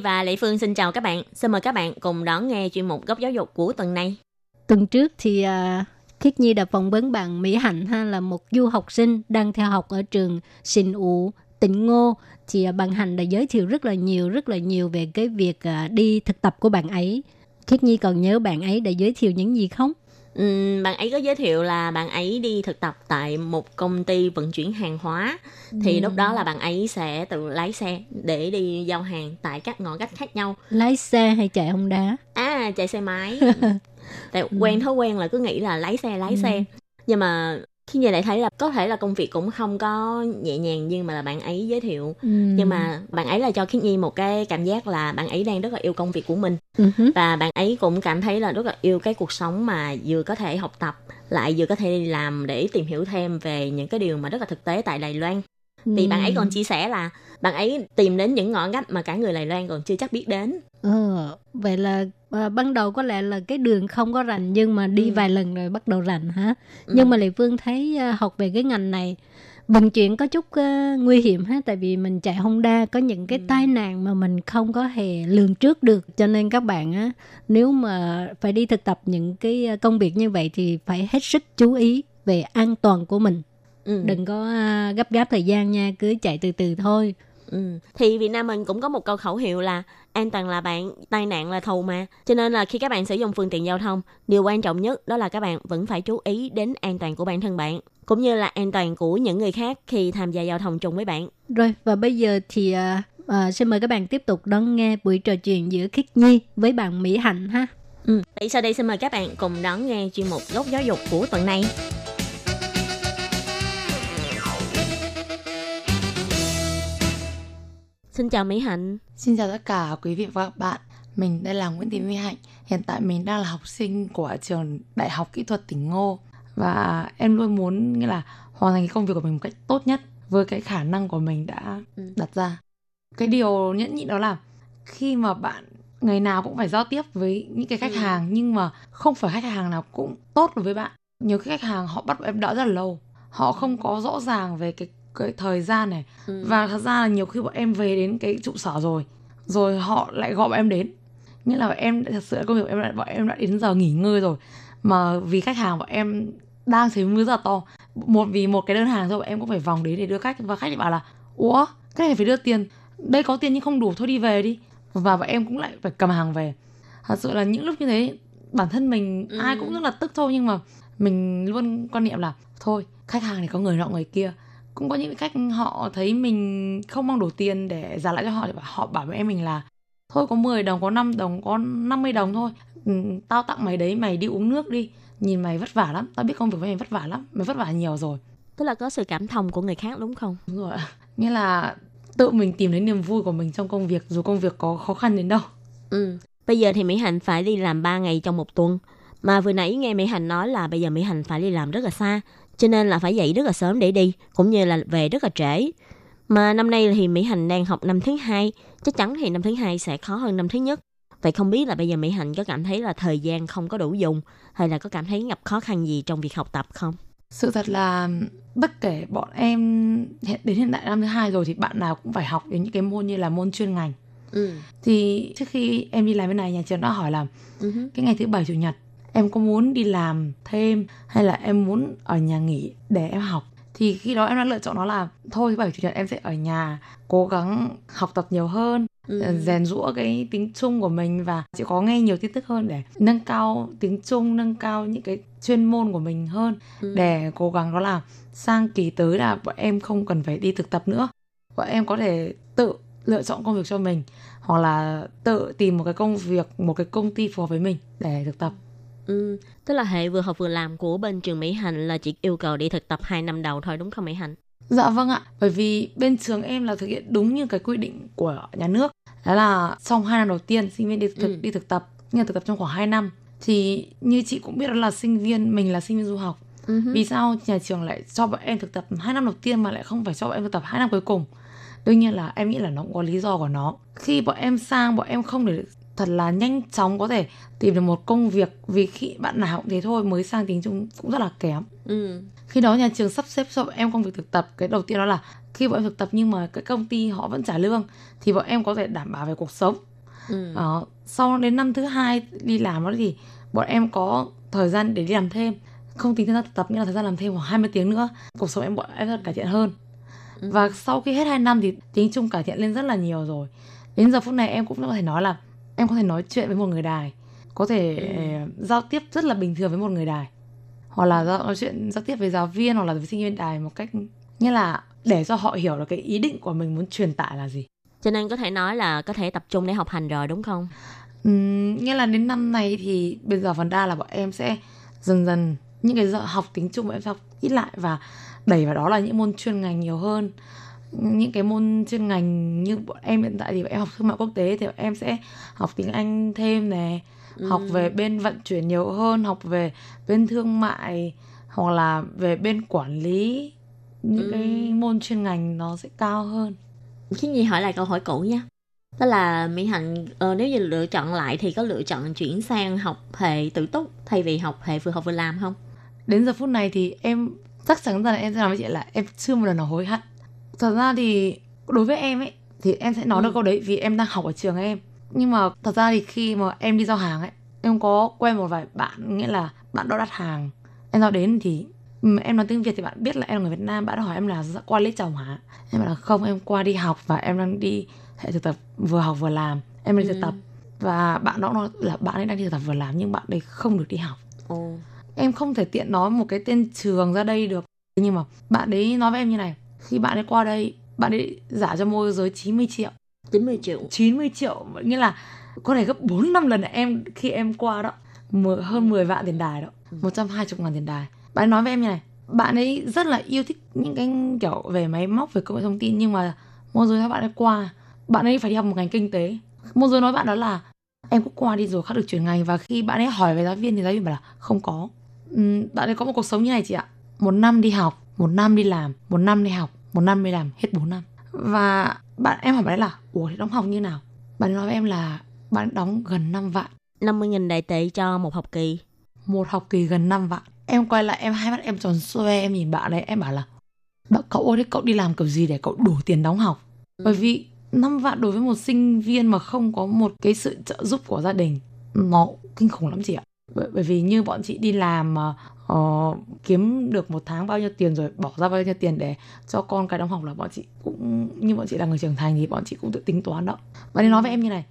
Speaker 2: Nhi và Lệ Phương xin chào các bạn. Xin mời các bạn cùng đón nghe chuyên mục góc giáo dục của tuần này.
Speaker 5: Tuần trước thì uh, Khiết Nhi đã phỏng vấn bạn Mỹ Hạnh ha là một du học sinh đang theo học ở trường Sinh u tỉnh Ngô. Thì uh, bạn Hạnh đã giới thiệu rất là nhiều, rất là nhiều về cái việc uh, đi thực tập của bạn ấy. Khiết Nhi còn nhớ bạn ấy đã giới thiệu những gì không?
Speaker 2: Bạn ấy có giới thiệu là bạn ấy đi thực tập tại một công ty vận chuyển hàng hóa. Thì lúc đó là bạn ấy sẽ tự lái xe để đi giao hàng tại các ngõ ngách khác nhau.
Speaker 5: Lái xe hay chạy hông đá?
Speaker 2: à chạy xe máy. <laughs> Tại quen thói quen là cứ nghĩ là lái xe lái xe. Nhưng mà khi nhìn lại thấy là có thể là công việc cũng không có nhẹ nhàng nhưng mà là bạn ấy giới thiệu. Nhưng mà bạn ấy là cho Khiết Nhi một cái cảm giác là bạn ấy đang rất là yêu công việc của mình.
Speaker 5: Ừ hứ.
Speaker 2: và bạn ấy cũng cảm thấy là rất là yêu cái cuộc sống mà vừa có thể học tập lại vừa có thể đi làm để tìm hiểu thêm về những cái điều mà rất là thực tế tại Đài Loan. Thì bạn ấy còn chia sẻ là bạn ấy tìm đến những ngõ ngách mà cả người Đài Loan còn chưa chắc biết đến
Speaker 5: Ờ, vậy là à, ban đầu có lẽ là cái đường không có rành nhưng mà đi
Speaker 2: Ừ.
Speaker 5: vài lần rồi bắt đầu rành hả?
Speaker 2: Ừ.
Speaker 5: Nhưng mà Lệ Phương thấy à, học về cái ngành này vận chuyển có chút à, nguy hiểm ha tại vì mình chạy Honda có những cái
Speaker 2: Ừ.
Speaker 5: tai nạn mà mình không có hề lường trước được cho nên các bạn á nếu mà phải đi thực tập những cái công việc như vậy thì phải hết sức chú ý về an toàn của mình.
Speaker 2: ừ.
Speaker 5: Đừng có à, gấp gáp thời gian nha, cứ chạy từ từ thôi.
Speaker 2: Ừ. Thì Việt Nam mình cũng có một câu khẩu hiệu là an toàn là bạn, tai nạn là thù mà. Cho nên là khi các bạn sử dụng phương tiện giao thông, điều quan trọng nhất đó là các bạn vẫn phải chú ý đến an toàn của bản thân bạn, cũng như là an toàn của những người khác khi tham gia giao thông chung với bạn.
Speaker 5: Rồi và bây giờ thì à, à, xin mời các bạn tiếp tục đón nghe buổi trò chuyện giữa Khiết Nhi với bạn Mỹ Hạnh ha.
Speaker 2: Ừ. Vậy sau đây xin mời các bạn cùng đón nghe chuyên mục góc giáo dục của tuần này. Xin chào Mỹ Hạnh.
Speaker 9: Xin chào tất cả quý vị và các bạn. Mình đây là Nguyễn Thị Mỹ Hạnh. Hiện tại mình đang là học sinh của trường Đại học Kỹ thuật tỉnh Ngô và em luôn muốn nghĩa là hoàn thành cái công việc của mình một cách tốt nhất với cái khả năng của mình đã
Speaker 2: Ừ.
Speaker 9: đặt ra. Cái điều nhẫn nhịn đó là khi mà bạn ngày nào cũng phải giao tiếp với những cái khách
Speaker 2: Ừ.
Speaker 9: hàng nhưng mà không phải khách hàng nào cũng tốt đối với bạn. Nhiều cái khách hàng họ bắt em đợi rất là lâu. Họ không có rõ ràng về cái cái thời gian này.
Speaker 2: Ừ.
Speaker 9: và thật ra là nhiều khi bọn em về đến cái trụ sở rồi rồi họ lại gọi bọn em đến. Nghĩa là bọn em thật sự là công việc của em đã, bọn em đã đến giờ nghỉ ngơi rồi. Mà vì khách hàng bọn em đang thấy mưa rất là to. Một vì một cái đơn hàng thôi bọn em cũng phải vòng đến để đưa khách. Và khách lại bảo là ủa cái này phải đưa tiền. Đây có tiền nhưng không đủ thôi đi về đi. Và bọn em cũng lại phải cầm hàng về. Thật sự là những lúc như thế bản thân mình
Speaker 2: Ừ.
Speaker 9: ai cũng rất là tức thôi. Nhưng mà mình luôn quan niệm là thôi khách hàng thì có người nọ người kia cũng có những khách họ thấy mình không mang đủ tiền để trả lại cho họ thì họ bảo với em mình là thôi có 10 đồng có 5 đồng có 50 đồng thôi ừ, tao tặng mày đấy mày đi uống nước đi nhìn mày vất vả lắm tao biết công việc của mày vất vả lắm mày vất vả nhiều rồi
Speaker 2: Tức là có sự cảm thông của người khác đúng không?
Speaker 9: đúng rồi nghĩa là tự mình tìm thấy niềm vui của mình trong công việc dù công việc có khó khăn đến đâu
Speaker 2: Ừ. Bây giờ thì Mỹ Hạnh phải đi làm 3 ngày trong một tuần. Mà vừa nãy nghe Mỹ Hạnh nói là bây giờ Mỹ Hạnh phải đi làm rất là xa. Cho nên là phải dậy rất là sớm để đi. Cũng như là về rất là trễ. Mà năm nay thì Mỹ Hạnh đang học năm thứ hai. Chắc chắn thì năm thứ hai sẽ khó hơn năm thứ nhất. Vậy không biết là bây giờ Mỹ Hạnh có cảm thấy là thời gian không có đủ dùng hay là có cảm thấy gặp khó khăn gì trong việc học tập không?
Speaker 9: sự thật là bất kể bọn em hiện đến hiện tại năm thứ hai rồi thì bạn nào cũng phải học đến những cái môn như là môn chuyên ngành
Speaker 2: Ừ.
Speaker 9: thì trước khi em đi làm bên này nhà trường đã hỏi là
Speaker 2: hứ.
Speaker 9: cái ngày thứ bảy chủ nhật em có muốn đi làm thêm hay là em muốn ở nhà nghỉ để em học thì khi đó em đã lựa chọn nó là thôi bảy chủ nhật em sẽ ở nhà cố gắng học tập nhiều hơn
Speaker 2: Ừ.
Speaker 9: rèn rũa cái tiếng Trung của mình và chỉ có nghe nhiều tin tức hơn để nâng cao tiếng Trung, nâng cao những cái chuyên môn của mình hơn
Speaker 2: Ừ.
Speaker 9: để cố gắng đó là sang kỳ tới là bọn em không cần phải đi thực tập nữa. Bọn em có thể tự lựa chọn công việc cho mình hoặc là tự tìm một cái công việc, một cái công ty phù hợp với mình để thực tập.
Speaker 2: Ừ. Tức là hệ vừa học vừa làm của bên trường Mỹ Hạnh là chỉ yêu cầu đi thực tập 2 năm đầu thôi đúng không Mỹ Hạnh?
Speaker 9: Dạ vâng ạ, bởi vì bên trường em là thực hiện đúng như cái quy định của nhà nước. Đó là trong 2 năm đầu tiên sinh viên đi thực
Speaker 2: Ừ.
Speaker 9: đi thực tập, nhưng thực tập trong khoảng 2 năm. Thì như chị cũng biết đó là sinh viên, mình là sinh viên du học.
Speaker 2: Hứ.
Speaker 9: Vì sao nhà trường lại cho bọn em thực tập 2 năm đầu tiên mà lại không phải cho bọn em thực tập 2 năm cuối cùng? Đương nhiên là em nghĩ là nó cũng có lý do của nó. Khi bọn em sang, bọn em không để thật là nhanh chóng có thể tìm được một công việc vì khi bạn nào cũng thế thôi mới sang tiếng Trung cũng rất là kém
Speaker 2: Ừ.
Speaker 9: khi đó nhà trường sắp xếp cho bọn em công việc thực tập cái đầu tiên đó là khi bọn em thực tập nhưng mà cái công ty họ vẫn trả lương thì bọn em có thể đảm bảo về cuộc sống
Speaker 2: Ừ.
Speaker 9: đó. sau đến năm thứ hai đi làm đó thì bọn em có thời gian để đi làm thêm không tính thời gian thực tập nghĩa là thời gian làm thêm khoảng 20 tiếng nữa cuộc sống em bọn em rất cải thiện hơn
Speaker 2: Ừ.
Speaker 9: và sau khi hết 2 năm thì tiếng Trung cải thiện lên rất là nhiều rồi đến giờ phút này em cũng có thể nói là em có thể nói chuyện với một người đài có thể
Speaker 2: Ừ.
Speaker 9: giao tiếp rất là bình thường với một người đài hoặc là giao, nói chuyện giao tiếp với giáo viên hoặc là với sinh viên đài một cách nghĩa là để cho họ hiểu được cái ý định của mình muốn truyền tải là gì
Speaker 2: Cho nên có thể nói là có thể tập trung để học hành rồi đúng không?
Speaker 9: Ừm, nghĩa là đến năm này thì bây giờ phần đa là bọn em sẽ dần dần những cái giờ học tiếng Trung bọn em sẽ học ít lại và đẩy vào đó là những môn chuyên ngành nhiều hơn những cái môn chuyên ngành như bọn em hiện tại thì bọn em học thương mại quốc tế thì bọn em sẽ học tiếng Anh thêm này học về bên vận chuyển nhiều hơn học về bên thương mại hoặc là về bên quản lý những cái môn chuyên ngành nó sẽ cao hơn
Speaker 2: Khiến gì hỏi lại câu hỏi cũ nha. Đó là Mỹ Hạnh ờ, nếu như lựa chọn lại thì có lựa chọn chuyển sang học hệ tự túc thay vì học hệ vừa học vừa làm không?
Speaker 9: đến giờ phút này thì em chắc chắn rằng là em sẽ nói với chị là em chưa một lần nào hối hận thật ra thì đối với em ấy thì em sẽ nói
Speaker 2: Ừ.
Speaker 9: được câu đấy vì em đang học ở trường em nhưng mà thật ra thì khi mà em đi giao hàng ấy em có quen một vài bạn nghĩa là bạn đó đặt hàng em giao đến thì em nói tiếng việt thì bạn biết là em là người việt nam bạn hỏi em là "Dạ, qua lấy chồng hả em bảo là không em qua đi học và em đang đi hệ thực tập vừa học vừa làm em đi thực
Speaker 2: Ừ.
Speaker 9: tập và bạn đó nói là bạn ấy đang đi thực tập vừa làm nhưng bạn ấy không được đi học
Speaker 2: Ồ.
Speaker 9: em không thể tiện nói một cái tên trường ra đây được nhưng mà bạn ấy nói với em như này khi bạn ấy qua đây bạn ấy giả cho môi giới 90 triệu.
Speaker 2: 90 triệu.
Speaker 9: 90 triệu nghĩa là có thể gấp 4 năm lần em khi em qua đó. Hơn 10 vạn tiền đài đó. 120 ngàn tiền đài. Bạn ấy nói với em như này bạn ấy rất là yêu thích những cái kiểu về máy móc về công nghệ thông tin nhưng mà môi giới bạn ấy qua bạn ấy phải đi học một ngành kinh tế. Môi giới nói bạn đó là em cũng qua đi rồi khác được chuyển ngành. Và khi bạn ấy hỏi về giáo viên thì giáo viên bảo là không có. Ừm, bạn ấy có một cuộc sống như này chị ạ. Một năm đi học một năm đi làm một năm đi học một năm đi làm hết 4 năm. Và bạn em hỏi bạn ấy là ủa thì đóng học như nào? Bạn ấy nói với em là bạn đóng gần 5 vạn.
Speaker 2: 50.000 đại tệ cho một học kỳ.
Speaker 9: một học kỳ gần 5 vạn. Em quay lại em hai mắt em tròn xoe em nhìn bạn ấy em bảo là bạn cậu ơi thế cậu đi làm kiểu gì để cậu đủ tiền đóng học? Bởi vì 5 vạn đối với một sinh viên mà không có một cái sự trợ giúp của gia đình nó kinh khủng lắm chị ạ. Bởi, bởi vì như bọn chị đi làm ờ, kiếm được một tháng bao nhiêu tiền rồi bỏ ra bao nhiêu tiền để cho con cái đóng học là bọn chị cũng như bọn chị là người trưởng thành thì bọn chị cũng tự tính toán đó và nên nói với em như này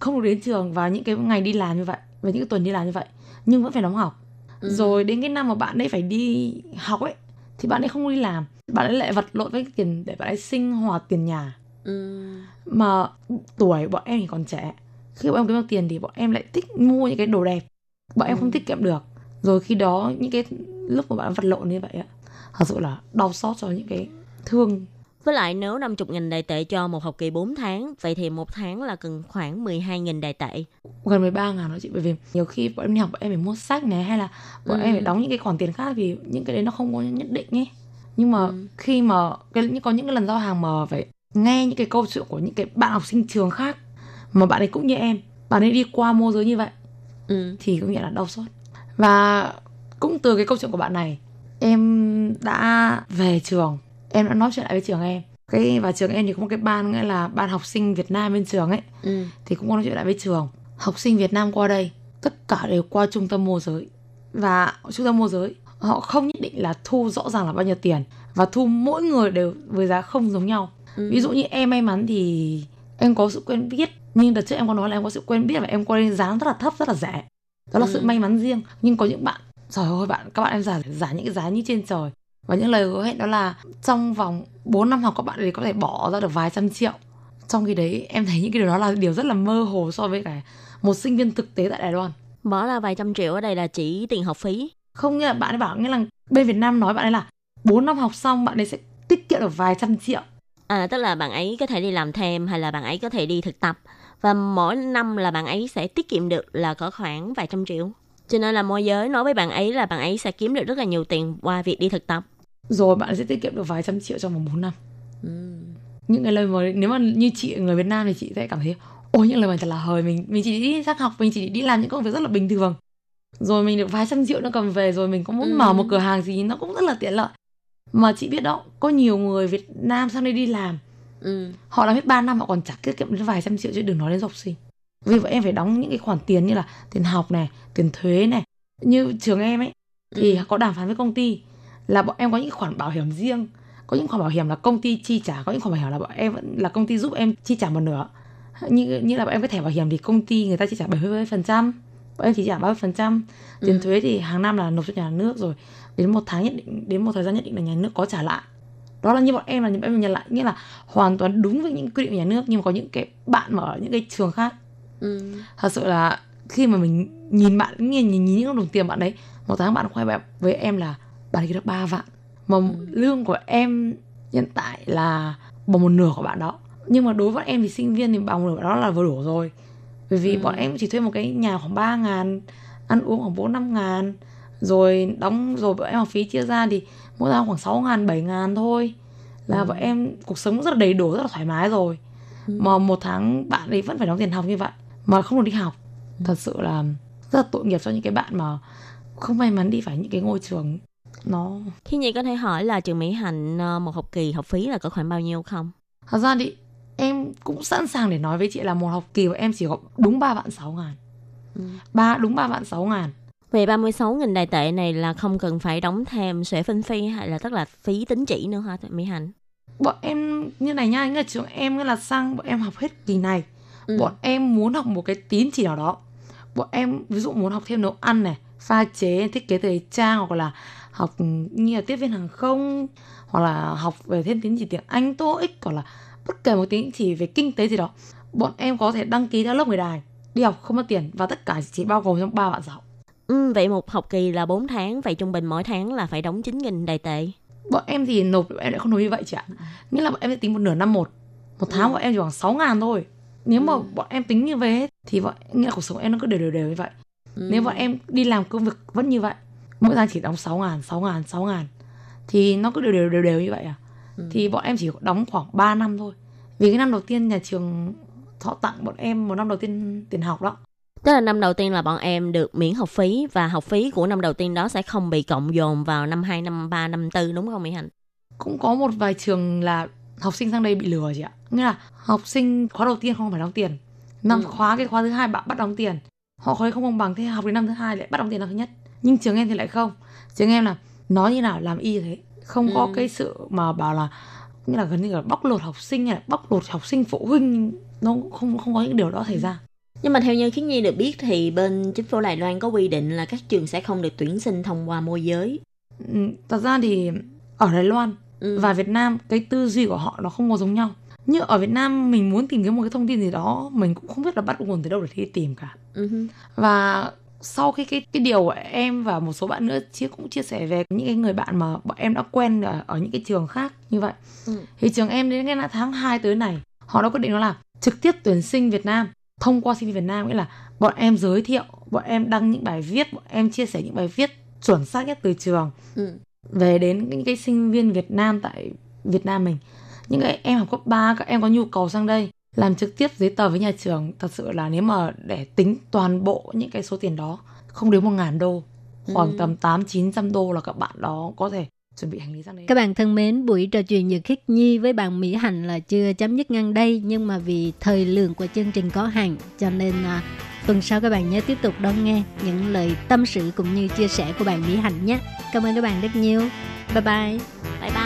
Speaker 9: không được đến trường vào những cái ngày đi làm như vậy và những cái tuần đi làm như vậy nhưng vẫn phải đóng học
Speaker 2: Ừ.
Speaker 9: rồi đến cái năm mà bạn ấy phải đi học ấy thì bạn ấy không đi làm bạn ấy lại vật lộn với tiền để bạn ấy sinh hoạt tiền nhà
Speaker 2: Ừ.
Speaker 9: mà tuổi bọn em thì còn trẻ khi bọn em kiếm được tiền thì bọn em lại thích mua những cái đồ đẹp bọn em
Speaker 2: Ừ.
Speaker 9: không tiết kiệm được rồi khi đó những cái lúc mà bạn vật lộn như vậy á thật sự là đau xót cho những cái thương
Speaker 2: Với lại nếu 50.000 đại tệ cho một học kỳ 4 tháng, vậy thì một tháng là cần khoảng 12.000 đại tệ.
Speaker 9: gần 13 ngàn đó chị bởi vì nhiều khi bọn em đi học bọn em phải mua sách này hay là bọn
Speaker 2: Ừ.
Speaker 9: em phải đóng những cái khoản tiền khác vì những cái đấy nó không có nhất định ấy nhưng mà
Speaker 2: Ừ.
Speaker 9: khi mà cái có những cái lần giao hàng mà phải nghe những cái câu chuyện của những cái bạn học sinh trường khác mà bạn ấy cũng như em bạn ấy đi qua môi giới như vậy
Speaker 2: Ừ.
Speaker 9: thì có nghĩa là đau xót và cũng từ cái câu chuyện của bạn này em đã về trường. Em đã nói chuyện lại với trường em. Cái và trường em thì có một cái ban nghĩa là ban học sinh Việt Nam bên trường ấy.
Speaker 2: Ừ.
Speaker 9: thì cũng có nói chuyện lại với trường. Học sinh Việt Nam qua đây tất cả đều qua trung tâm môi giới. Và trung tâm môi giới họ không nhất định là thu rõ ràng là bao nhiêu tiền. Và thu mỗi người đều với giá không giống nhau.
Speaker 2: Ừ.
Speaker 9: ví dụ như em may mắn thì em có sự quen biết. Nhưng đợt trước em có nói là em có sự quen biết và em đây giá rất là thấp rất là rẻ đó là
Speaker 2: Ừ.
Speaker 9: sự may mắn riêng. Nhưng có những bạn trời ơi bạn các bạn em giả giả những cái giá như trên trời. Và những lời hứa hẹn đó là trong vòng 4 năm học các bạn ấy có thể bỏ ra được vài trăm triệu. Trong khi đấy em thấy những cái điều đó là điều rất là mơ hồ so với cả một sinh viên thực tế tại Đài Loan.
Speaker 2: Bỏ ra vài trăm triệu ở đây là chỉ tiền học phí.
Speaker 9: không nghĩa là bạn ấy bảo nghĩa là bên Việt Nam nói bạn ấy là 4 năm học xong bạn ấy sẽ tiết kiệm kiệm được vài trăm triệu.
Speaker 2: À, tức là bạn ấy có thể đi làm thêm hay là bạn ấy có thể đi thực tập và mỗi năm là bạn ấy sẽ tiết kiệm được là có khoảng vài trăm triệu. Cho nên là môi giới nói với bạn ấy là bạn ấy sẽ kiếm được rất là nhiều tiền qua việc đi thực tập.
Speaker 9: rồi bạn sẽ tiết kiệm được vài trăm triệu trong vòng 4 năm
Speaker 2: Ừ.
Speaker 9: những cái lời mà nếu mà như chị người Việt Nam thì chị sẽ cảm thấy ôi những lời mà thật là hời mình mình chỉ đi sang học mình chỉ đi làm những công việc rất là bình thường rồi mình được vài trăm triệu nó cầm về rồi mình cũng muốn
Speaker 2: Ừ.
Speaker 9: mở một cửa hàng gì nó cũng rất là tiện lợi mà chị biết đó có nhiều người Việt Nam sang đây đi làm
Speaker 2: Ừ.
Speaker 9: họ làm hết 3 năm họ còn chả tiết kiệm đến vài trăm triệu chứ đừng nói đến học sinh. Vì vậy em phải đóng những cái khoản tiền như là tiền học này tiền thuế này. Như trường em ấy thì
Speaker 2: Ừ.
Speaker 9: có đàm phán với công ty là bọn em có những khoản bảo hiểm riêng. Có những khoản bảo hiểm là công ty chi trả có những khoản bảo hiểm là bọn em vẫn là công ty giúp em chi trả một nửa. Như như là bọn em cái thẻ bảo hiểm thì công ty người ta chi trả 70 phần trăm bọn em chỉ trả 30 phần trăm. Tiền
Speaker 2: Ừ.
Speaker 9: thuế thì hàng năm là nộp cho nhà nước rồi. Đến một tháng nhất định đến một thời gian nhất định là nhà nước có trả lại đó là như bọn em là những em nhận lại nghĩa là hoàn toàn đúng với những quy định của nhà nước nhưng mà có những cái bạn mà ở những cái trường khác.
Speaker 2: Ừ.
Speaker 9: thật sự là khi mà mình nhìn bạn nhìn nhìn, nhìn những đồng tiền bạn đấy một tháng bạn khoe bạn với em là bạn kia được 3 vạn. Mà lương của em hiện tại là bằng một nửa của bạn đó. Nhưng mà đối với em thì sinh viên thì bằng một nửa đó là vừa đủ rồi. Bởi vì
Speaker 2: Ừ.
Speaker 9: bọn em chỉ thuê một cái nhà khoảng 3 ngàn ăn uống khoảng 4 5 ngàn rồi đóng rồi bọn em học phí chia ra thì mỗi tháng khoảng 6 ngàn 7 ngàn thôi là
Speaker 2: Ừ.
Speaker 9: bọn em cuộc sống rất là đầy đủ rất là thoải mái rồi
Speaker 2: Ừ.
Speaker 9: mà một tháng bạn ấy vẫn phải đóng tiền học như vậy mà không được đi học thật sự là rất là tội nghiệp cho những cái bạn mà không may mắn đi phải những cái ngôi trường nó
Speaker 2: Khi Nhi có thể hỏi là trường Mỹ Hạnh ờ, một học kỳ học phí là có khoảng bao nhiêu không?
Speaker 9: thật ra thì em cũng sẵn sàng để nói với chị là một học kỳ của em chỉ có đúng 3 vạn 6 ngàn
Speaker 2: Ừ.
Speaker 9: ba đúng 3 vạn 6 ngàn
Speaker 2: Về 36.000 đài tệ này là không cần phải đóng thêm sổ phân phi hay là tức là phí tín chỉ nữa hả Mỹ Hạnh?
Speaker 9: bọn em như này nha nghĩa là trường em là sang bọn em học hết kỳ này
Speaker 2: Ừ.
Speaker 9: bọn em muốn học một cái tín chỉ nào đó bọn em ví dụ muốn học thêm nấu ăn này pha chế thiết kế thời trang hoặc là học như là tiếp viên hàng không hoặc là học về thêm tín chỉ tiếng Anh TOEIC hoặc là bất kể một tín chỉ về kinh tế gì đó bọn em có thể đăng ký theo lớp người đài đi học không mất tiền và tất cả chỉ bao gồm trong ba bạn giáo
Speaker 2: Ừ, vậy một học kỳ là 4 tháng, vậy trung bình mỗi tháng là phải đóng 9.000 đài tệ.
Speaker 9: bọn em thì nộp em lại không nộp như vậy chị ạ nghĩa là bọn em sẽ tính một nửa năm một một tháng
Speaker 2: Ừ.
Speaker 9: bọn em chỉ khoảng 6 ngàn thôi nếu mà
Speaker 2: Ừ.
Speaker 9: bọn em tính như vậy thì bọn nghĩa là cuộc sống em nó cứ đều đều đều như vậy
Speaker 2: Ừ.
Speaker 9: nếu bọn em đi làm công việc vẫn như vậy mỗi tháng chỉ đóng 6 ngàn 6 ngàn 6 ngàn thì nó cứ đều đều đều đều như vậy à
Speaker 2: Ừ.
Speaker 9: thì bọn em chỉ đóng khoảng 3 năm thôi vì cái năm đầu tiên nhà trường họ tặng bọn em một năm đầu tiên tiền học đó
Speaker 2: Tức là năm đầu tiên là bọn em được miễn học phí và học phí của năm đầu tiên đó sẽ không bị cộng dồn vào năm 2, năm 3, năm 4 đúng không Mỹ Hạnh?
Speaker 9: cũng có một vài trường là học sinh sang đây bị lừa chị ạ. Nghĩa là học sinh khóa đầu tiên không phải đóng tiền. Năm
Speaker 2: Ừ.
Speaker 9: khóa cái khóa thứ hai bạn bắt đóng tiền. Họ thấy không công bằng thế học đến năm thứ hai lại bắt đóng tiền năm thứ nhất. Nhưng trường em thì lại không. Trường em là nói như nào làm y như thế. Không có
Speaker 2: Ừ.
Speaker 9: cái sự mà bảo là nghĩa là gần như là bóc lột học sinh hay là bóc lột học sinh phụ huynh. Nó không không có những điều đó xảy ra
Speaker 2: Nhưng mà theo như Khiết Nhi được biết thì bên chính phủ Đài Loan có quy định là các trường sẽ không được tuyển sinh thông qua môi giới.
Speaker 9: Ừ, thật ra thì ở Đài Loan
Speaker 2: Ừ.
Speaker 9: và Việt Nam cái tư duy của họ nó không có giống nhau như ở Việt Nam mình muốn tìm kiếm một cái thông tin gì đó mình cũng không biết là bắt nguồn từ đâu để đi tìm cả
Speaker 2: Ừ
Speaker 9: và sau khi cái cái điều em và một số bạn nữa chia cũng chia sẻ về những cái người bạn mà bọn em đã quen ở, ở những cái trường khác như vậy
Speaker 2: Ừ.
Speaker 9: thì trường em đến cái tháng 2 tới này họ đã quyết định đó là trực tiếp tuyển sinh Việt Nam thông qua sinh viên Việt Nam nghĩa là bọn em giới thiệu bọn em đăng những bài viết bọn em chia sẻ những bài viết chuẩn xác nhất từ trường
Speaker 2: Ừ.
Speaker 9: về đến những cái sinh viên Việt Nam tại Việt Nam mình những cái em học cấp 3 các em có nhu cầu sang đây làm trực tiếp giấy tờ với nhà trường thật sự là nếu mà để tính toàn bộ những cái số tiền đó không đến một ngàn đô khoảng
Speaker 2: Ừ.
Speaker 9: tầm tám chín trăm đô là các bạn đó có thể chuẩn bị hành lý sang đây
Speaker 5: Các bạn thân mến, buổi trò chuyện giữa Khiết Nhi với bạn Mỹ Hạnh là chưa chấm dứt ngang đây nhưng mà vì thời lượng của chương trình có hạn cho nên à, tuần sau các bạn nhớ tiếp tục đón nghe những lời tâm sự cũng như chia sẻ của bạn Mỹ Hạnh nhé. Cảm ơn các bạn rất nhiều. Bye bye.
Speaker 2: Bye bye.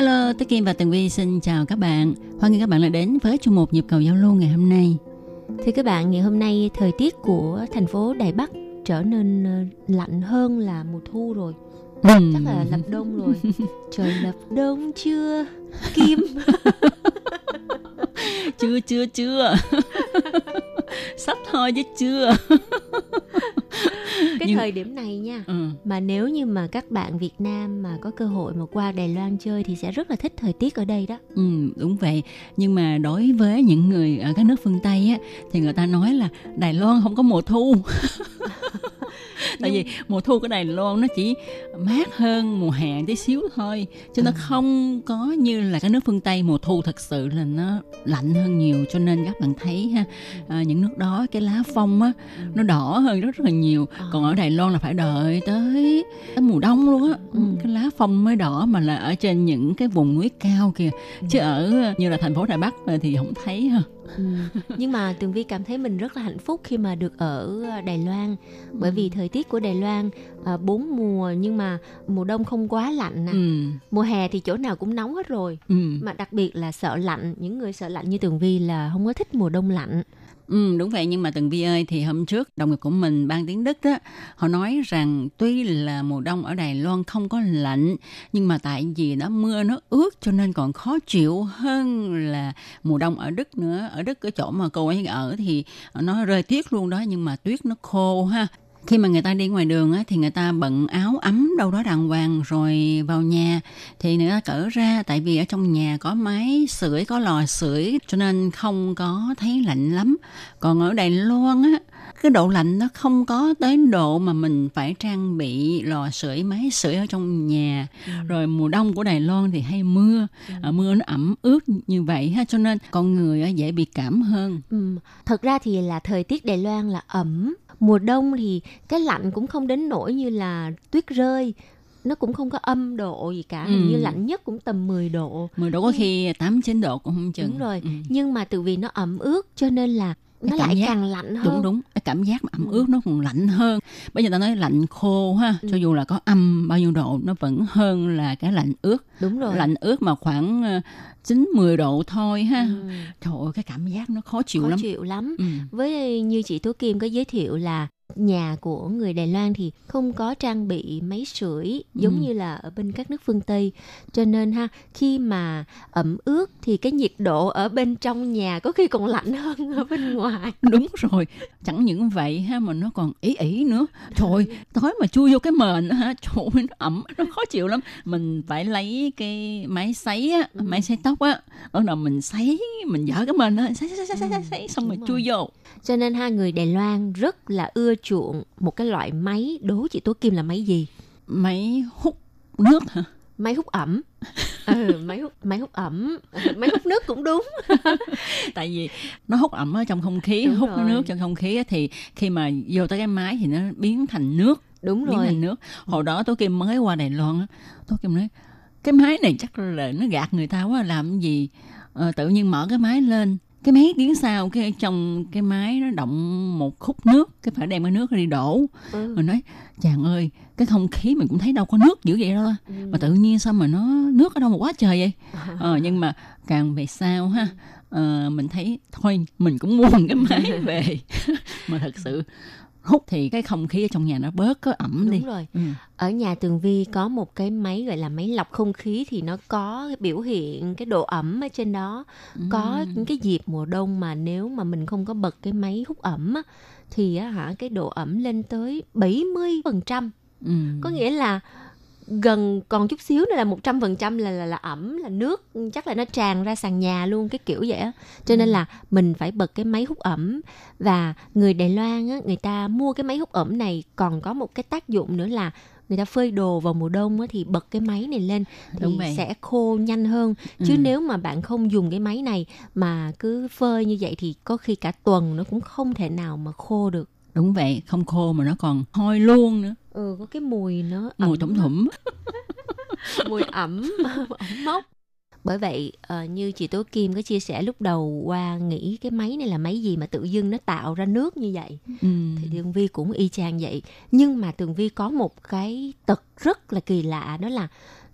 Speaker 3: Hello, Tốt Kim và Tường Vi xin chào các bạn. Hoan nghênh các bạn đã đến với chuyên mục Nhịp cầu giao lưu ngày hôm nay.
Speaker 10: Thưa các bạn, ngày hôm nay thời tiết của thành phố Đài Bắc trở nên ờ, lạnh hơn là mùa thu rồi.
Speaker 3: Ừm.
Speaker 10: Chắc là lập đông rồi. <laughs> Trời lập đông chưa? Kim. <laughs>
Speaker 3: chưa chưa chưa <laughs> sắp thôi chứ chưa
Speaker 10: Cái
Speaker 3: Nhưng-
Speaker 10: thời điểm này nha.
Speaker 3: ừ.
Speaker 10: Mà nếu như mà các bạn Việt Nam mà có cơ hội mà qua Đài Loan chơi thì sẽ rất là thích thời tiết ở đây đó.
Speaker 3: ừ đúng vậy nhưng mà đối với những người ở các nước phương tây á thì người ta nói là đài loan không có mùa thu <laughs> <laughs> tại vì mùa thu của đài loan nó chỉ mát hơn mùa hè tí xíu thôi chứ nó không có như là các nước phương tây. Mùa thu thật sự là nó lạnh hơn nhiều cho nên các bạn thấy ha à, những nước đó cái lá phong á nó đỏ hơn rất rất là nhiều. Còn ở đài loan là phải đợi tới, tới mùa đông luôn á.
Speaker 10: Ừ.
Speaker 3: cái lá phong mới đỏ mà là ở trên những cái vùng núi cao kìa. Chứ ở như là thành phố đài bắc thì không thấy ha
Speaker 10: Ừ. Nhưng mà Tường Vi cảm thấy mình rất là hạnh phúc khi mà được ở Đài Loan bởi vì thời tiết của Đài Loan à, bốn mùa nhưng mà mùa đông không quá lạnh nè.
Speaker 3: ừ
Speaker 10: Mùa hè thì chỗ nào cũng nóng hết rồi.
Speaker 3: ừ
Speaker 10: Mà đặc biệt là sợ lạnh, những người sợ lạnh như Tường Vi là không có thích mùa đông lạnh.
Speaker 3: Ừ, đúng vậy nhưng mà từng Vi ơi thì hôm trước đồng nghiệp của mình ban tiếng Đức đó họ nói rằng tuy là mùa đông ở Đài Loan không có lạnh nhưng mà tại vì nó mưa nó ướt cho nên còn khó chịu hơn là mùa đông ở Đức nữa. Ở Đức cái chỗ mà cô ấy ở thì nó rơi tuyết luôn đó nhưng mà tuyết nó khô ha khi mà người ta đi ngoài đường á, thì người ta bận áo ấm đâu đó đàng hoàng rồi vào nhà. Thì người ta cởi ra tại vì ở trong nhà có máy sưởi có lò sưởi cho nên không có thấy lạnh lắm. Còn ở Đài Loan á cái độ lạnh nó không có tới độ mà mình phải trang bị lò sưởi máy sưởi ở trong nhà. Rồi mùa đông của Đài Loan thì hay mưa. À, mưa nó ẩm ướt như vậy ha cho nên con người dễ bị cảm hơn.
Speaker 10: Ừ. Thật ra thì là thời tiết Đài Loan là ẩm. Mùa đông thì cái lạnh cũng không đến nỗi như là tuyết rơi. Nó cũng không có âm độ gì cả. Hình
Speaker 3: Ừ.
Speaker 10: như lạnh nhất cũng tầm 10 độ.
Speaker 3: mười độ có khi tám chín độ cũng không chừng
Speaker 10: Đúng rồi.
Speaker 3: Ừ.
Speaker 10: Nhưng mà từ vì nó ẩm ướt cho nên là nó lại
Speaker 3: giác-
Speaker 10: càng lạnh hơn.
Speaker 3: đúng đúng cái cảm giác mà ẩm ướt nó còn lạnh hơn bây giờ ta nói lạnh khô ha
Speaker 10: Ừ.
Speaker 3: cho dù là có âm bao nhiêu độ nó vẫn hơn là cái lạnh ướt
Speaker 10: Đúng rồi.
Speaker 3: lạnh ướt mà khoảng ờ, chín mười độ thôi ha
Speaker 10: Ừ.
Speaker 3: trời ơi cái cảm giác nó khó chịu
Speaker 10: Khó
Speaker 3: lắm
Speaker 10: chịu lắm.
Speaker 3: ừ.
Speaker 10: Với như chị Tố Kim có giới thiệu là nhà của người Đài Loan thì không có trang bị máy sưởi giống
Speaker 3: Ừ.
Speaker 10: như là ở bên các nước phương Tây. Cho nên ha, khi mà ẩm ướt thì cái nhiệt độ ở bên trong nhà có khi còn lạnh hơn ở bên ngoài. <laughs>
Speaker 3: đúng rồi chẳng những vậy ha mà nó còn ý ỉ nữa trời ơi, tối mà chui vô cái mền á hả trời ơi, nó ẩm nó khó chịu lắm mình phải lấy cái máy sấy á
Speaker 10: Ừ.
Speaker 3: máy sấy tóc á bắt đầu mình sấy mình dở cái mền đó sấy sấy sấy sấy, sấy, xong rồi chui vô
Speaker 10: Cho nên ha người Đài Loan rất là ưa chuộng một cái loại máy đố chị Tố Kim là máy gì?
Speaker 3: máy hút nước hả
Speaker 10: Máy hút ẩm. <laughs> ừ, máy hút máy hút ẩm, <laughs> máy hút nước cũng đúng. <laughs>
Speaker 3: tại vì nó hút ẩm ở trong không khí
Speaker 10: Đúng
Speaker 3: hút
Speaker 10: rồi.
Speaker 3: nước trong không khí thì khi mà vô tới cái máy thì nó biến thành nước
Speaker 10: Đúng
Speaker 3: biến
Speaker 10: rồi.
Speaker 3: thành nước hồi đó tôi kim mới qua đài loan tôi kim nói cái máy này chắc là nó gạt người ta quá làm cái gì Ờ, tự nhiên mở cái máy lên cái mấy tiếng sau cái trong cái máy nó động một khúc nước cái phải đem cái nước đi đổ
Speaker 10: Ừ.
Speaker 3: rồi nói chàng ơi cái không khí mình cũng thấy đâu có nước dữ vậy đâu.
Speaker 10: Ừ.
Speaker 3: mà tự nhiên sao mà nó nước ở đâu mà quá trời vậy ờ, nhưng mà càng về sau ha ờ, mình thấy thôi mình cũng <laughs> mua một cái máy về <laughs> mà thật sự hút thì cái không khí ở trong nhà nó bớt có ẩm đi
Speaker 10: Đúng rồi.
Speaker 3: ừ.
Speaker 10: Ở nhà Tường Vi có một cái máy gọi là máy lọc không khí thì nó có biểu hiện cái độ ẩm ở trên đó. Có những cái dịp mùa đông mà nếu mà mình không có bật cái máy hút ẩm á, thì á hả cái độ ẩm lên tới 70%.
Speaker 3: Ừ.
Speaker 10: Có nghĩa là gần còn chút xíu nữa là một trăm phần trăm là là là ẩm là nước chắc là nó tràn ra sàn nhà luôn cái kiểu vậy á. Cho nên là mình phải bật cái máy hút ẩm. Và người Đài Loan á người ta mua cái máy hút ẩm này còn có một cái tác dụng nữa là người ta phơi đồ vào mùa đông á, thì bật cái máy này lên thì sẽ khô nhanh hơn. Chứ
Speaker 3: Ừ.
Speaker 10: nếu mà bạn không dùng cái máy này mà cứ phơi như vậy thì có khi cả tuần nó cũng không thể nào mà khô được
Speaker 3: Đúng vậy, không khô mà nó còn hôi luôn nữa.
Speaker 10: ừ có cái mùi nó
Speaker 3: Mùi thủng thủng. <laughs>
Speaker 10: mùi ẩm ẩm mốc bởi vậy ờ, như chị Tố Kim có chia sẻ lúc đầu qua nghĩ cái máy này là máy gì mà tự dưng nó tạo ra nước như vậy
Speaker 3: Ừ.
Speaker 10: thì Tường Vi cũng y chang vậy nhưng mà Tường Vi có một cái tật rất là kỳ lạ đó là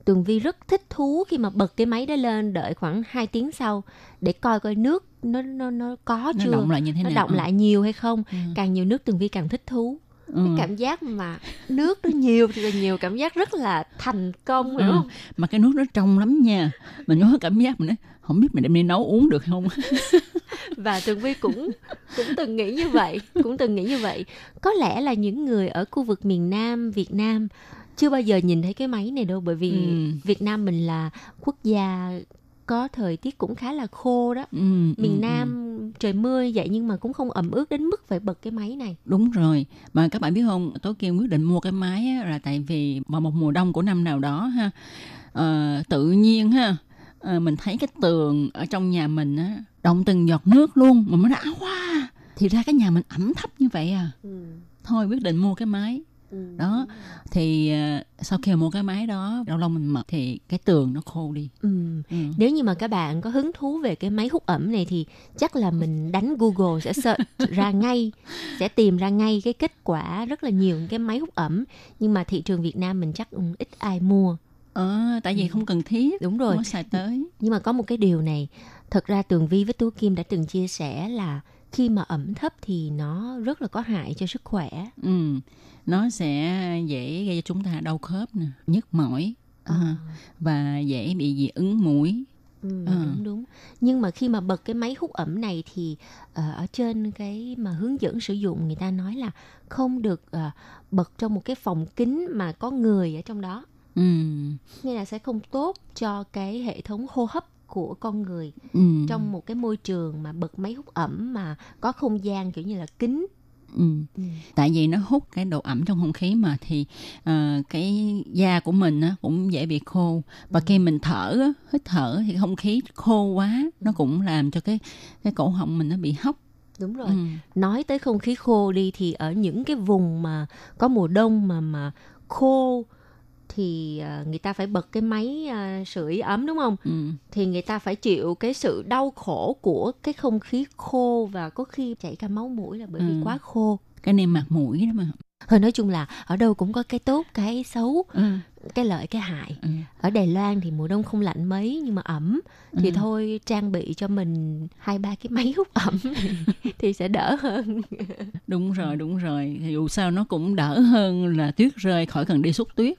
Speaker 10: Tường Vi rất thích thú khi mà bật cái máy đó lên đợi khoảng 2 tiếng sau để coi coi nước nó nó nó có
Speaker 3: Nó
Speaker 10: chưa
Speaker 3: động lại như thế
Speaker 10: nó
Speaker 3: nào?
Speaker 10: động
Speaker 3: Ừ.
Speaker 10: lại nhiều hay không
Speaker 3: Ừ.
Speaker 10: càng nhiều nước Tường Vi càng thích thú
Speaker 3: Ừ.
Speaker 10: cái cảm giác mà nước nó nhiều thì là nhiều cảm giác rất là thành công hiểu
Speaker 3: Ừ.
Speaker 10: không
Speaker 3: Mà cái nước nó trong lắm nha. Mình có cảm giác mình nói, không biết mình đem đi nấu uống được không? <laughs>
Speaker 10: và tường vi cũng cũng từng nghĩ như vậy cũng từng nghĩ như vậy có lẽ là những người ở khu vực miền nam việt nam chưa bao giờ nhìn thấy cái máy này đâu bởi vì
Speaker 3: Ừ.
Speaker 10: việt nam mình là quốc gia có thời tiết cũng khá là khô đó
Speaker 3: Ừ,
Speaker 10: miền
Speaker 3: ừ, ừ.
Speaker 10: nam trời mưa vậy nhưng mà cũng không ẩm ướt đến mức phải bật cái máy này
Speaker 3: Đúng rồi. Mà các bạn biết không, Tố Kim quyết định mua cái máy á, là tại vì vào một mùa đông của năm nào đó ha, ờ, tự nhiên ha, ờ, mình thấy cái tường ở trong nhà mình á, động từng giọt nước luôn mà nó đã quá. Thì ra cái nhà mình ẩm thấp như vậy à. Thôi quyết định mua cái máy. Đó, thì ờ, sau khi mua cái máy đó, lâu lâu mình mật thì cái tường nó khô đi.
Speaker 10: ừ.
Speaker 3: Ừ.
Speaker 10: nếu như mà các bạn có hứng thú về cái máy hút ẩm này thì chắc là mình đánh google sẽ search ra ngay sẽ tìm ra ngay cái kết quả rất là nhiều cái máy hút ẩm nhưng mà thị trường việt nam mình chắc ừ, ít ai mua
Speaker 3: Ờ, tại vì không cần thiết.
Speaker 10: đúng rồi
Speaker 3: Không xài tới.
Speaker 10: nhưng mà có một cái điều này thật ra tường vi với tú kim đã từng chia sẻ là khi mà ẩm thấp thì nó rất là có hại cho sức khỏe.
Speaker 3: Ừ, nó sẽ dễ gây cho chúng ta đau khớp nè, nhức mỏi à, và dễ bị dị ứng mũi.
Speaker 10: Ừ,
Speaker 3: Ờ.
Speaker 10: đúng đúng. Nhưng mà khi mà bật cái máy hút ẩm này thì ờ, ở trên cái mà hướng dẫn sử dụng người ta nói là không được ờ, bật trong một cái phòng kín mà có người ở trong đó.
Speaker 3: Ừ,
Speaker 10: nghĩa là sẽ không tốt cho cái hệ thống hô hấp của con người
Speaker 3: ừ,
Speaker 10: trong một cái môi trường mà bật máy hút ẩm mà có không gian kiểu như là kín.
Speaker 3: Ừ. Tại vì nó hút cái độ ẩm trong không khí mà thì ờ, cái da của mình á, cũng dễ bị khô. Và khi mình thở á, hít thở thì không khí khô quá nó cũng làm cho cái cái cổ họng mình nó bị hóc.
Speaker 10: đúng rồi.
Speaker 3: Ừ.
Speaker 10: nói tới không khí khô đi thì ở những cái vùng mà có mùa đông mà mà khô thì à, người ta phải bật cái máy à, sưởi ấm đúng không?
Speaker 3: Ừ.
Speaker 10: Thì người ta phải chịu cái sự đau khổ của cái không khí khô và có khi chảy cả máu mũi là bởi vì
Speaker 3: Ừ.
Speaker 10: quá khô.
Speaker 3: Cái niêm mạc mũi đó mà.
Speaker 10: Thôi nói chung là ở đâu cũng có cái tốt, cái xấu,
Speaker 3: Ừ.
Speaker 10: cái lợi, cái hại.
Speaker 3: Ừ.
Speaker 10: Ở Đài Loan thì mùa đông không lạnh mấy nhưng mà ẩm thì
Speaker 3: Ừ.
Speaker 10: thôi trang bị cho mình hai ba cái máy hút ẩm thì, <laughs> thì sẽ đỡ hơn.
Speaker 3: Đúng rồi, đúng rồi. Dù sao nó cũng đỡ hơn là tuyết rơi khỏi cần đi xúc tuyết.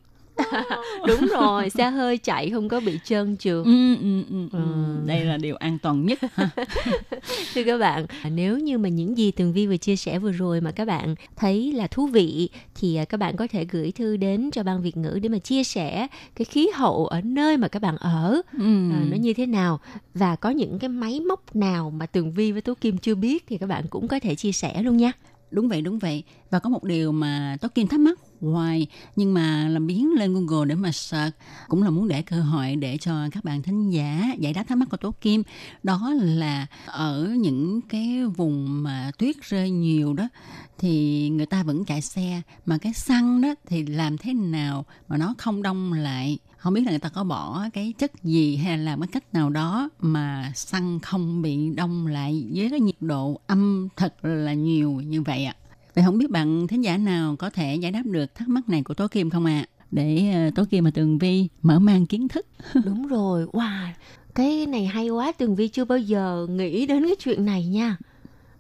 Speaker 10: Đúng rồi xe hơi chạy không có bị trơn trượt
Speaker 3: Ừ, ừ, ừ, ừ.
Speaker 10: Ừ.
Speaker 3: Đây là điều an toàn nhất. <laughs>
Speaker 10: thưa các bạn à, nếu như mà những gì tường vi vừa chia sẻ vừa rồi mà các bạn thấy là thú vị thì à, các bạn có thể gửi thư đến cho ban việt ngữ để mà chia sẻ cái khí hậu ở nơi mà các bạn ở
Speaker 3: Ừ.
Speaker 10: à, nó như thế nào và có những cái máy móc nào mà tường vi với tú kim chưa biết thì các bạn cũng có thể chia sẻ luôn nha
Speaker 3: Đúng vậy, đúng vậy. Và có một điều mà Tố Kim thắc mắc hoài nhưng mà làm biến lên Google để mà search, cũng là muốn để cơ hội để cho các bạn thính giả giải đáp thắc mắc của Tố Kim đó là ở những cái vùng mà tuyết rơi nhiều đó, thì người ta vẫn chạy xe, mà cái xăng đó thì làm thế nào mà nó không đông lại? Không biết là người ta có bỏ cái chất gì hay là làm cái cách nào đó mà xăng không bị đông lại với cái nhiệt độ âm thật là nhiều như vậy ạ? Vậy không biết bạn thính giả nào có thể giải đáp được thắc mắc này của tố kim không ạ? Để ờ, tố kim và tường vi mở mang kiến thức. <laughs>
Speaker 10: Đúng rồi. Wow cái này hay quá. Tường vi chưa bao giờ nghĩ đến cái chuyện này nha.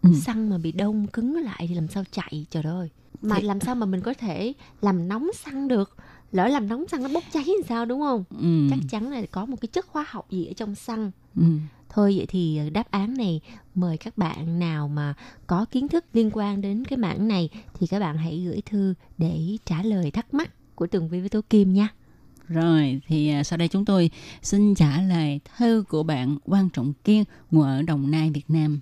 Speaker 3: Ừ.
Speaker 10: xăng mà bị đông cứng lại thì làm sao chạy? Trời ơi. Mà
Speaker 3: Thì-
Speaker 10: làm sao mà mình có thể làm nóng xăng được? Lỡ làm nóng xăng nó bốc cháy thì sao đúng không?
Speaker 3: Ừ.
Speaker 10: chắc chắn là có một cái chất hóa học gì ở trong xăng.
Speaker 3: Ừ
Speaker 10: thôi vậy thì ờ, đáp án này mời các bạn nào mà có kiến thức liên quan đến cái mảng này thì các bạn hãy gửi thư để trả lời thắc mắc của tường vi với tố kim nha
Speaker 3: Rồi, thì ờ, sau đây chúng tôi xin trả lời thư của bạn Quan Trọng Kiên ngụ ở Đồng Nai, Việt Nam.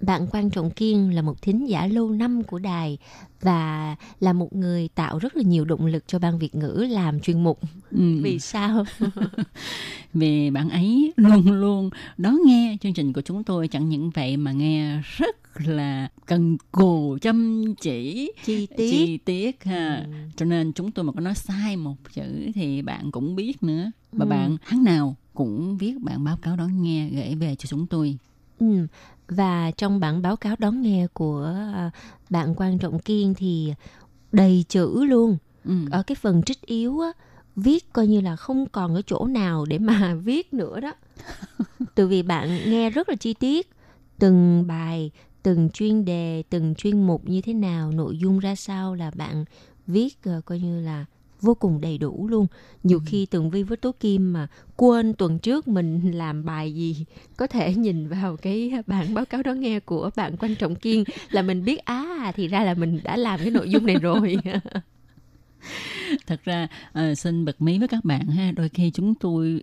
Speaker 10: Bạn Quan Trọng Kiên là một thính giả lâu năm của đài và là một người tạo rất là nhiều động lực cho ban Việt ngữ làm chuyên mục.
Speaker 3: Ừ.
Speaker 10: Vì sao? <laughs>
Speaker 3: Vì bạn ấy luôn luôn đón nghe chương trình của chúng tôi chẳng những vậy mà nghe rất là cần cù chăm chỉ
Speaker 10: Chi tiết.
Speaker 3: chi tiết ha
Speaker 10: Ừ.
Speaker 3: cho nên chúng tôi mà có nói sai một chữ thì bạn cũng biết nữa và
Speaker 10: Ừ.
Speaker 3: bạn tháng nào cũng viết bản báo cáo đón nghe gửi về cho chúng tôi
Speaker 10: Ừ. Và trong bản báo cáo đón nghe của à, bạn Quan Trọng Kiên thì đầy chữ luôn.
Speaker 3: ừ.
Speaker 10: Ở cái phần trích yếu á, viết coi như là không còn ở chỗ nào để mà <laughs> viết nữa đó. Từ vì bạn nghe rất là chi tiết từng bài, từng chuyên đề, từng chuyên mục như thế nào, nội dung ra sao là bạn viết ờ, coi như là vô cùng đầy đủ luôn. Nhiều khi Tường Vi với Tố Kim mà quên tuần trước mình làm bài gì có thể <laughs> nhìn vào cái bản báo cáo đó nghe của bạn Quan Trọng Kiên là mình biết á thì ra là mình đã làm cái nội dung này rồi. <laughs>
Speaker 3: thật ra ờ, xin bật mí với các bạn ha đôi khi chúng tôi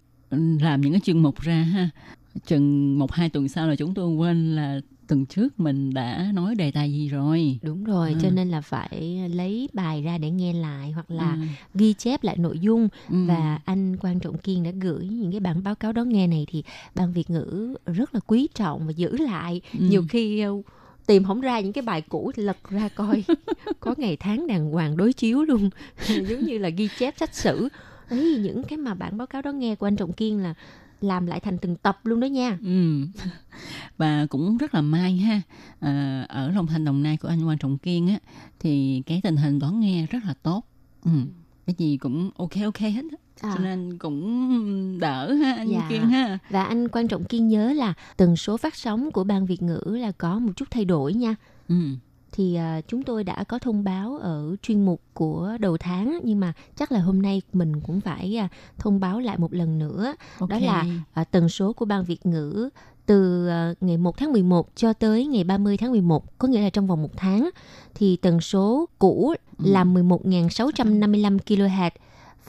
Speaker 3: làm những cái chuyên mục ra ha chừng một hai tuần sau là chúng tôi quên là tuần trước mình đã nói đề tài gì rồi
Speaker 10: Đúng rồi,
Speaker 3: Ừ.
Speaker 10: cho nên là phải lấy bài ra để nghe lại hoặc là
Speaker 3: Ừ.
Speaker 10: ghi chép lại nội dung
Speaker 3: Ừ.
Speaker 10: và anh Quan Trọng Kiên đã gửi những cái bản báo cáo đó nghe này thì ban Việt ngữ rất là quý trọng và giữ lại.
Speaker 3: Ừ.
Speaker 10: Nhiều khi ờ, tìm không ra những cái bài cũ lật ra coi <laughs> có ngày tháng đàng hoàng đối chiếu luôn <laughs> giống như là ghi chép sách sử ấy những cái mà bản báo cáo đó nghe của anh Trọng Kiên là làm lại thành từng tập luôn đó nha
Speaker 3: Ừ. <laughs> Và cũng rất là may ha Ờ, ở Long Thành Đồng Nai của anh Quan Trọng Kiên á thì cái tình hình đón nghe rất là tốt. Ừ. Cái gì cũng ok ok hết á.
Speaker 10: À.
Speaker 3: Cho nên cũng đỡ ha anh
Speaker 10: Dạ.
Speaker 3: Kiên ha.
Speaker 10: Và anh quan trọng kiên nhớ là tần số phát sóng của ban Việt ngữ là có một chút thay đổi nha.
Speaker 3: Ừ.
Speaker 10: Thì à, chúng tôi đã có thông báo ở chuyên mục của đầu tháng nhưng mà chắc là hôm nay mình cũng phải à, thông báo lại một lần nữa.
Speaker 3: Ok.
Speaker 10: Đó là à, tần số của ban Việt ngữ từ à, ngày 1 tháng 11 cho tới ngày 30 tháng 11, có nghĩa là trong vòng một tháng thì tần số cũ
Speaker 3: Ừ.
Speaker 10: là 11.655 kHz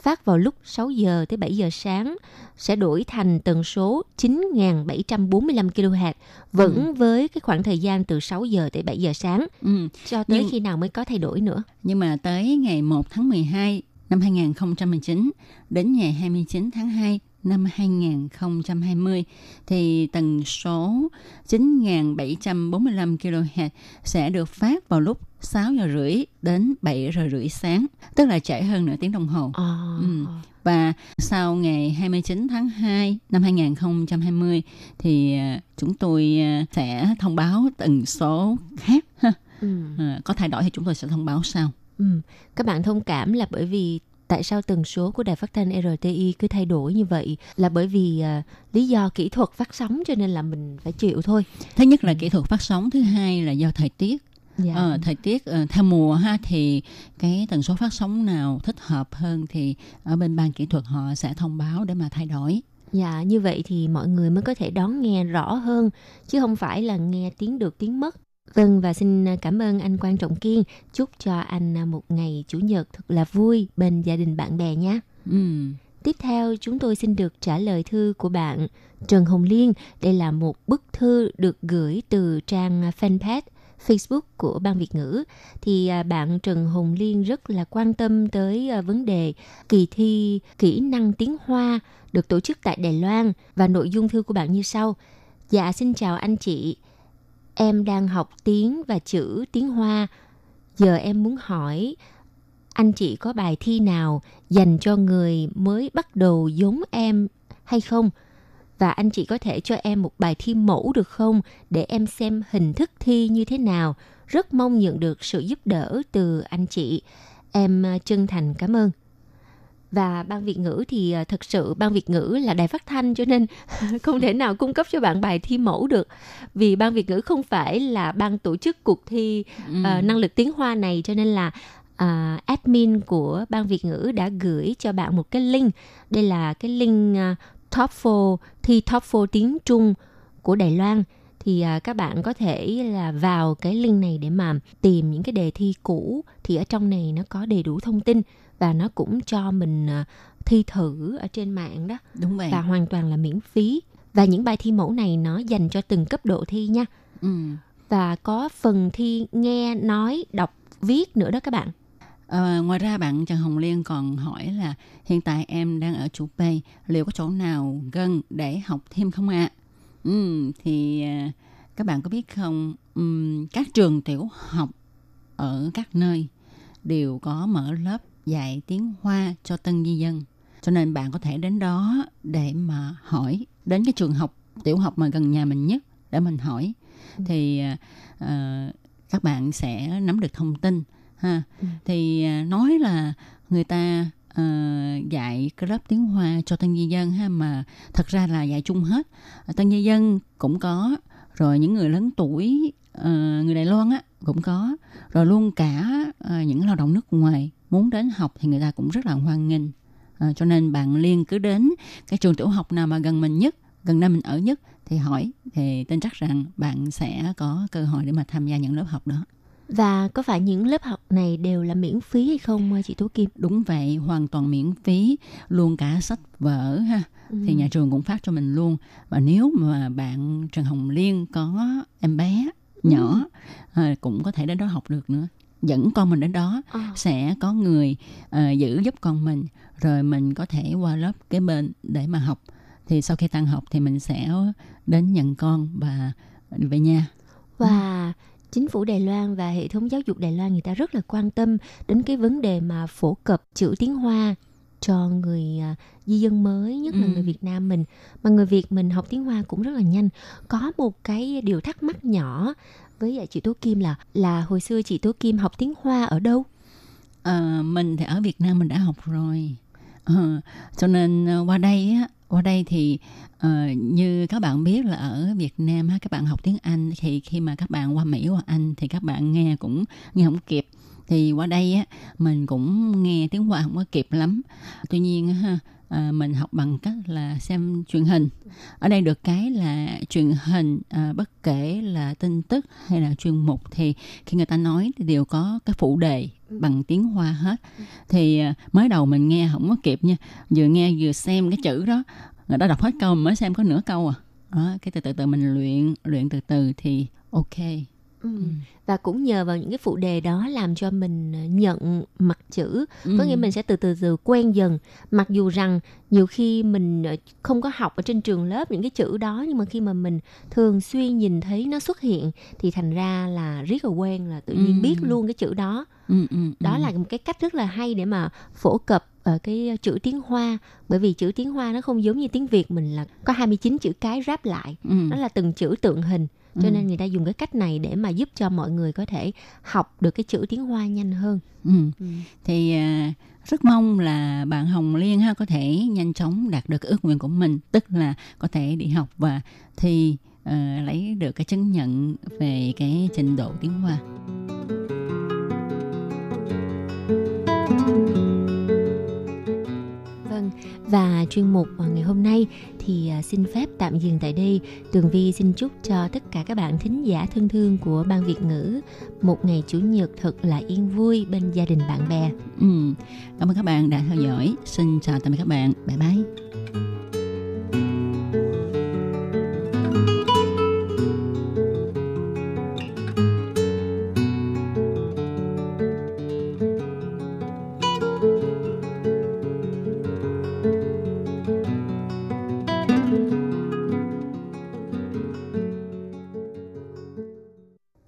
Speaker 10: phát vào lúc 6 giờ tới 7 giờ sáng sẽ đổi thành tần số 9.745 kHz vẫn
Speaker 3: Ừ.
Speaker 10: với cái khoảng thời gian từ 6 giờ tới 7 giờ sáng
Speaker 3: Ừ.
Speaker 10: cho tới
Speaker 3: Nhưng-
Speaker 10: khi nào mới có thay đổi nữa.
Speaker 3: Nhưng mà tới ngày 1 tháng 12 năm 2019 đến ngày 29 tháng 2 năm 2020 thì tần số 9.745 kHz sẽ được phát vào lúc 6 giờ rưỡi đến 7 giờ rưỡi sáng, tức là trễ hơn nửa tiếng đồng hồ.
Speaker 10: À,
Speaker 3: Ừ. Và sau ngày 29 tháng 2 năm 2020 thì à, chúng tôi à, sẽ thông báo tần số khác ha.
Speaker 10: ừ.
Speaker 3: À, có thay đổi thì chúng tôi sẽ thông báo sau.
Speaker 10: Ừ. Các bạn thông cảm là bởi vì tại sao tần số của đài phát thanh RTI cứ thay đổi như vậy là bởi vì à, lý do kỹ thuật phát sóng cho nên là mình phải chịu thôi.
Speaker 3: Thứ nhất là kỹ thuật phát sóng, thứ hai là do thời tiết.
Speaker 10: Dạ.
Speaker 3: Ờ, thời tiết ờ, theo mùa ha thì cái tần số phát sóng nào thích hợp hơn thì ở bên ban kỹ thuật họ sẽ thông báo để mà thay đổi.
Speaker 10: Dạ, như vậy thì mọi người mới có thể đón nghe rõ hơn chứ không phải là nghe tiếng được tiếng mất. Vâng và xin cảm ơn anh Quan Trọng Kiên. Chúc cho anh một ngày chủ nhật thật là vui bên gia đình bạn bè nhé.
Speaker 3: Ừ.
Speaker 10: Tiếp theo chúng tôi xin được trả lời thư của bạn Trần Hồng Liên. Đây là một bức thư được gửi từ trang fanpage Facebook của Ban Việt ngữ thì à, bạn Trần Hồng Liên rất là quan tâm tới à, vấn đề kỳ thi kỹ năng tiếng Hoa được tổ chức tại Đài Loan và nội dung thư của bạn như sau. Dạ xin chào anh chị. Em đang học tiếng và chữ tiếng Hoa. Giờ em muốn hỏi, anh chị có bài thi nào dành cho người mới bắt đầu giống em hay không? Và anh chị có thể cho em một bài thi mẫu được không để em xem hình thức thi như thế nào? Rất mong nhận được sự giúp đỡ từ anh chị. Em ờ, chân thành cảm ơn. Và ban Việt ngữ thì à, thật sự ban Việt ngữ là đài phát thanh cho nên <laughs> không thể nào cung cấp cho bạn bài thi mẫu được. Vì ban Việt ngữ không phải là ban tổ chức cuộc thi
Speaker 3: Ừ.
Speaker 10: à, năng lực tiếng Hoa này cho nên là à, admin của ban Việt ngữ đã gửi cho bạn một cái link. Đây là cái link à, top 4 thi top 4 tiếng Trung của Đài Loan thì à, các bạn có thể là vào cái link này để mà tìm những cái đề thi cũ thì ở trong này nó có đầy đủ thông tin và nó cũng cho mình à, thi thử ở trên mạng đó
Speaker 3: Đúng vậy.
Speaker 10: và hoàn toàn là miễn phí và những bài thi mẫu này nó dành cho từng cấp độ thi nha
Speaker 3: Ừ.
Speaker 10: và có phần thi nghe nói đọc viết nữa đó các bạn
Speaker 3: Ờ, ngoài ra bạn Trần Hồng Liên còn hỏi là hiện tại em đang ở chủ P, liệu có chỗ nào gần để học thêm không ạ? Ừ, thì à, các bạn có biết không, các trường tiểu học ở các nơi đều có mở lớp dạy tiếng Hoa cho tân di dân. Cho nên bạn có thể đến đó để mà hỏi. Đến cái trường học tiểu học mà gần nhà mình nhất để mình hỏi. Thì à, à, các bạn sẽ nắm được thông tin ha. Thì à, nói là người ta ờ, dạy cái lớp tiếng Hoa cho tân di dân ha mà thật ra là dạy chung hết. Tân di dân cũng có rồi những người lớn tuổi ờ, người Đài Loan á cũng có. Rồi luôn cả ờ, những lao động nước ngoài muốn đến học thì người ta cũng rất là hoan nghênh Ờ, cho nên bạn liên cứ đến cái trường tiểu học nào mà gần mình nhất gần nơi mình ở nhất thì hỏi thì tin chắc rằng bạn sẽ có cơ hội để mà tham gia những lớp học đó
Speaker 10: và có phải những lớp học này đều là miễn phí hay không chị Tố Kim
Speaker 3: Đúng vậy, hoàn toàn miễn phí, luôn cả sách vở ha. Thì nhà trường cũng phát cho mình luôn. Và nếu mà bạn Trần Hồng Liên có em bé nhỏ à, cũng có thể đến đó học được nữa. Dẫn con mình đến đó
Speaker 10: À.
Speaker 3: sẽ có người à, giữ giúp con mình rồi mình có thể qua lớp kế bên để mà học. Thì sau khi tan học thì mình sẽ đến nhận con và về nhà.
Speaker 10: và chính phủ Đài Loan và hệ thống giáo dục Đài Loan người ta rất là quan tâm đến cái vấn đề mà phổ cập chữ tiếng Hoa cho người à, di dân mới nhất là
Speaker 3: Ừ.
Speaker 10: người Việt Nam mình mà người Việt mình học tiếng Hoa cũng rất là nhanh có một cái điều thắc mắc nhỏ với chị Tố Kim là là hồi xưa chị Tố Kim học tiếng Hoa ở đâu?
Speaker 3: À, mình thì ở Việt Nam mình đã học rồi. À, cho nên ờ, qua đây á qua đây thì uh, như các bạn biết là ở Việt Nam á các bạn học tiếng Anh thì khi mà các bạn qua Mỹ qua Anh thì các bạn nghe cũng nghe không kịp. Thì qua đây á mình cũng nghe tiếng Hoa không có kịp lắm. Tuy nhiên ha à, mình học bằng cách là xem truyền hình. Ở đây được cái là truyền hình à, bất kể là tin tức hay là chuyên mục thì khi người ta nói thì đều có cái phụ đề bằng tiếng hoa hết. Thì à, mới đầu mình nghe không có kịp nha. Vừa nghe vừa xem cái chữ đó người ta đọc hết câu mới xem có nửa câu à. Đó, cái từ từ từ mình luyện luyện từ từ thì ok
Speaker 10: Ừ. và cũng nhờ vào những cái phụ đề đó làm cho mình à, nhận mặt chữ có
Speaker 3: Ừ.
Speaker 10: nghĩa mình sẽ từ từ từ quen dần mặc dù rằng nhiều khi mình ờ, không có học ở trên trường lớp những cái chữ đó nhưng mà khi mà mình thường xuyên nhìn thấy nó xuất hiện thì thành ra là rất là quen là tự nhiên
Speaker 3: Ừ.
Speaker 10: biết luôn cái chữ đó
Speaker 3: ừ, ừ,
Speaker 10: đó
Speaker 3: ừ.
Speaker 10: là một cái cách rất là hay để mà phổ cập ở cái chữ tiếng Hoa bởi vì chữ tiếng Hoa nó không giống như tiếng Việt mình là có 29 chữ cái ráp lại
Speaker 3: Ừ.
Speaker 10: nó là từng chữ tượng hình cho
Speaker 3: Ừ.
Speaker 10: nên người ta dùng cái cách này để mà giúp cho mọi người có thể học được cái chữ tiếng Hoa nhanh hơn
Speaker 3: Ừ. Thì à, rất mong là bạn Hồng Liên ha có thể nhanh chóng đạt được ước nguyện của mình, tức là có thể đi học và thi à, lấy được cái chứng nhận về cái trình độ tiếng Hoa.
Speaker 10: Vâng, và chuyên mục à, ngày hôm nay thì à, xin phép tạm dừng tại đây. Tường Vi xin chúc cho tất cả các bạn thính giả thân thương của Ban Việt ngữ một ngày Chủ nhật thật là yên vui bên gia đình bạn bè.
Speaker 3: Ừ. Cảm ơn các bạn đã theo dõi. Xin chào tạm biệt các bạn. Bye bye.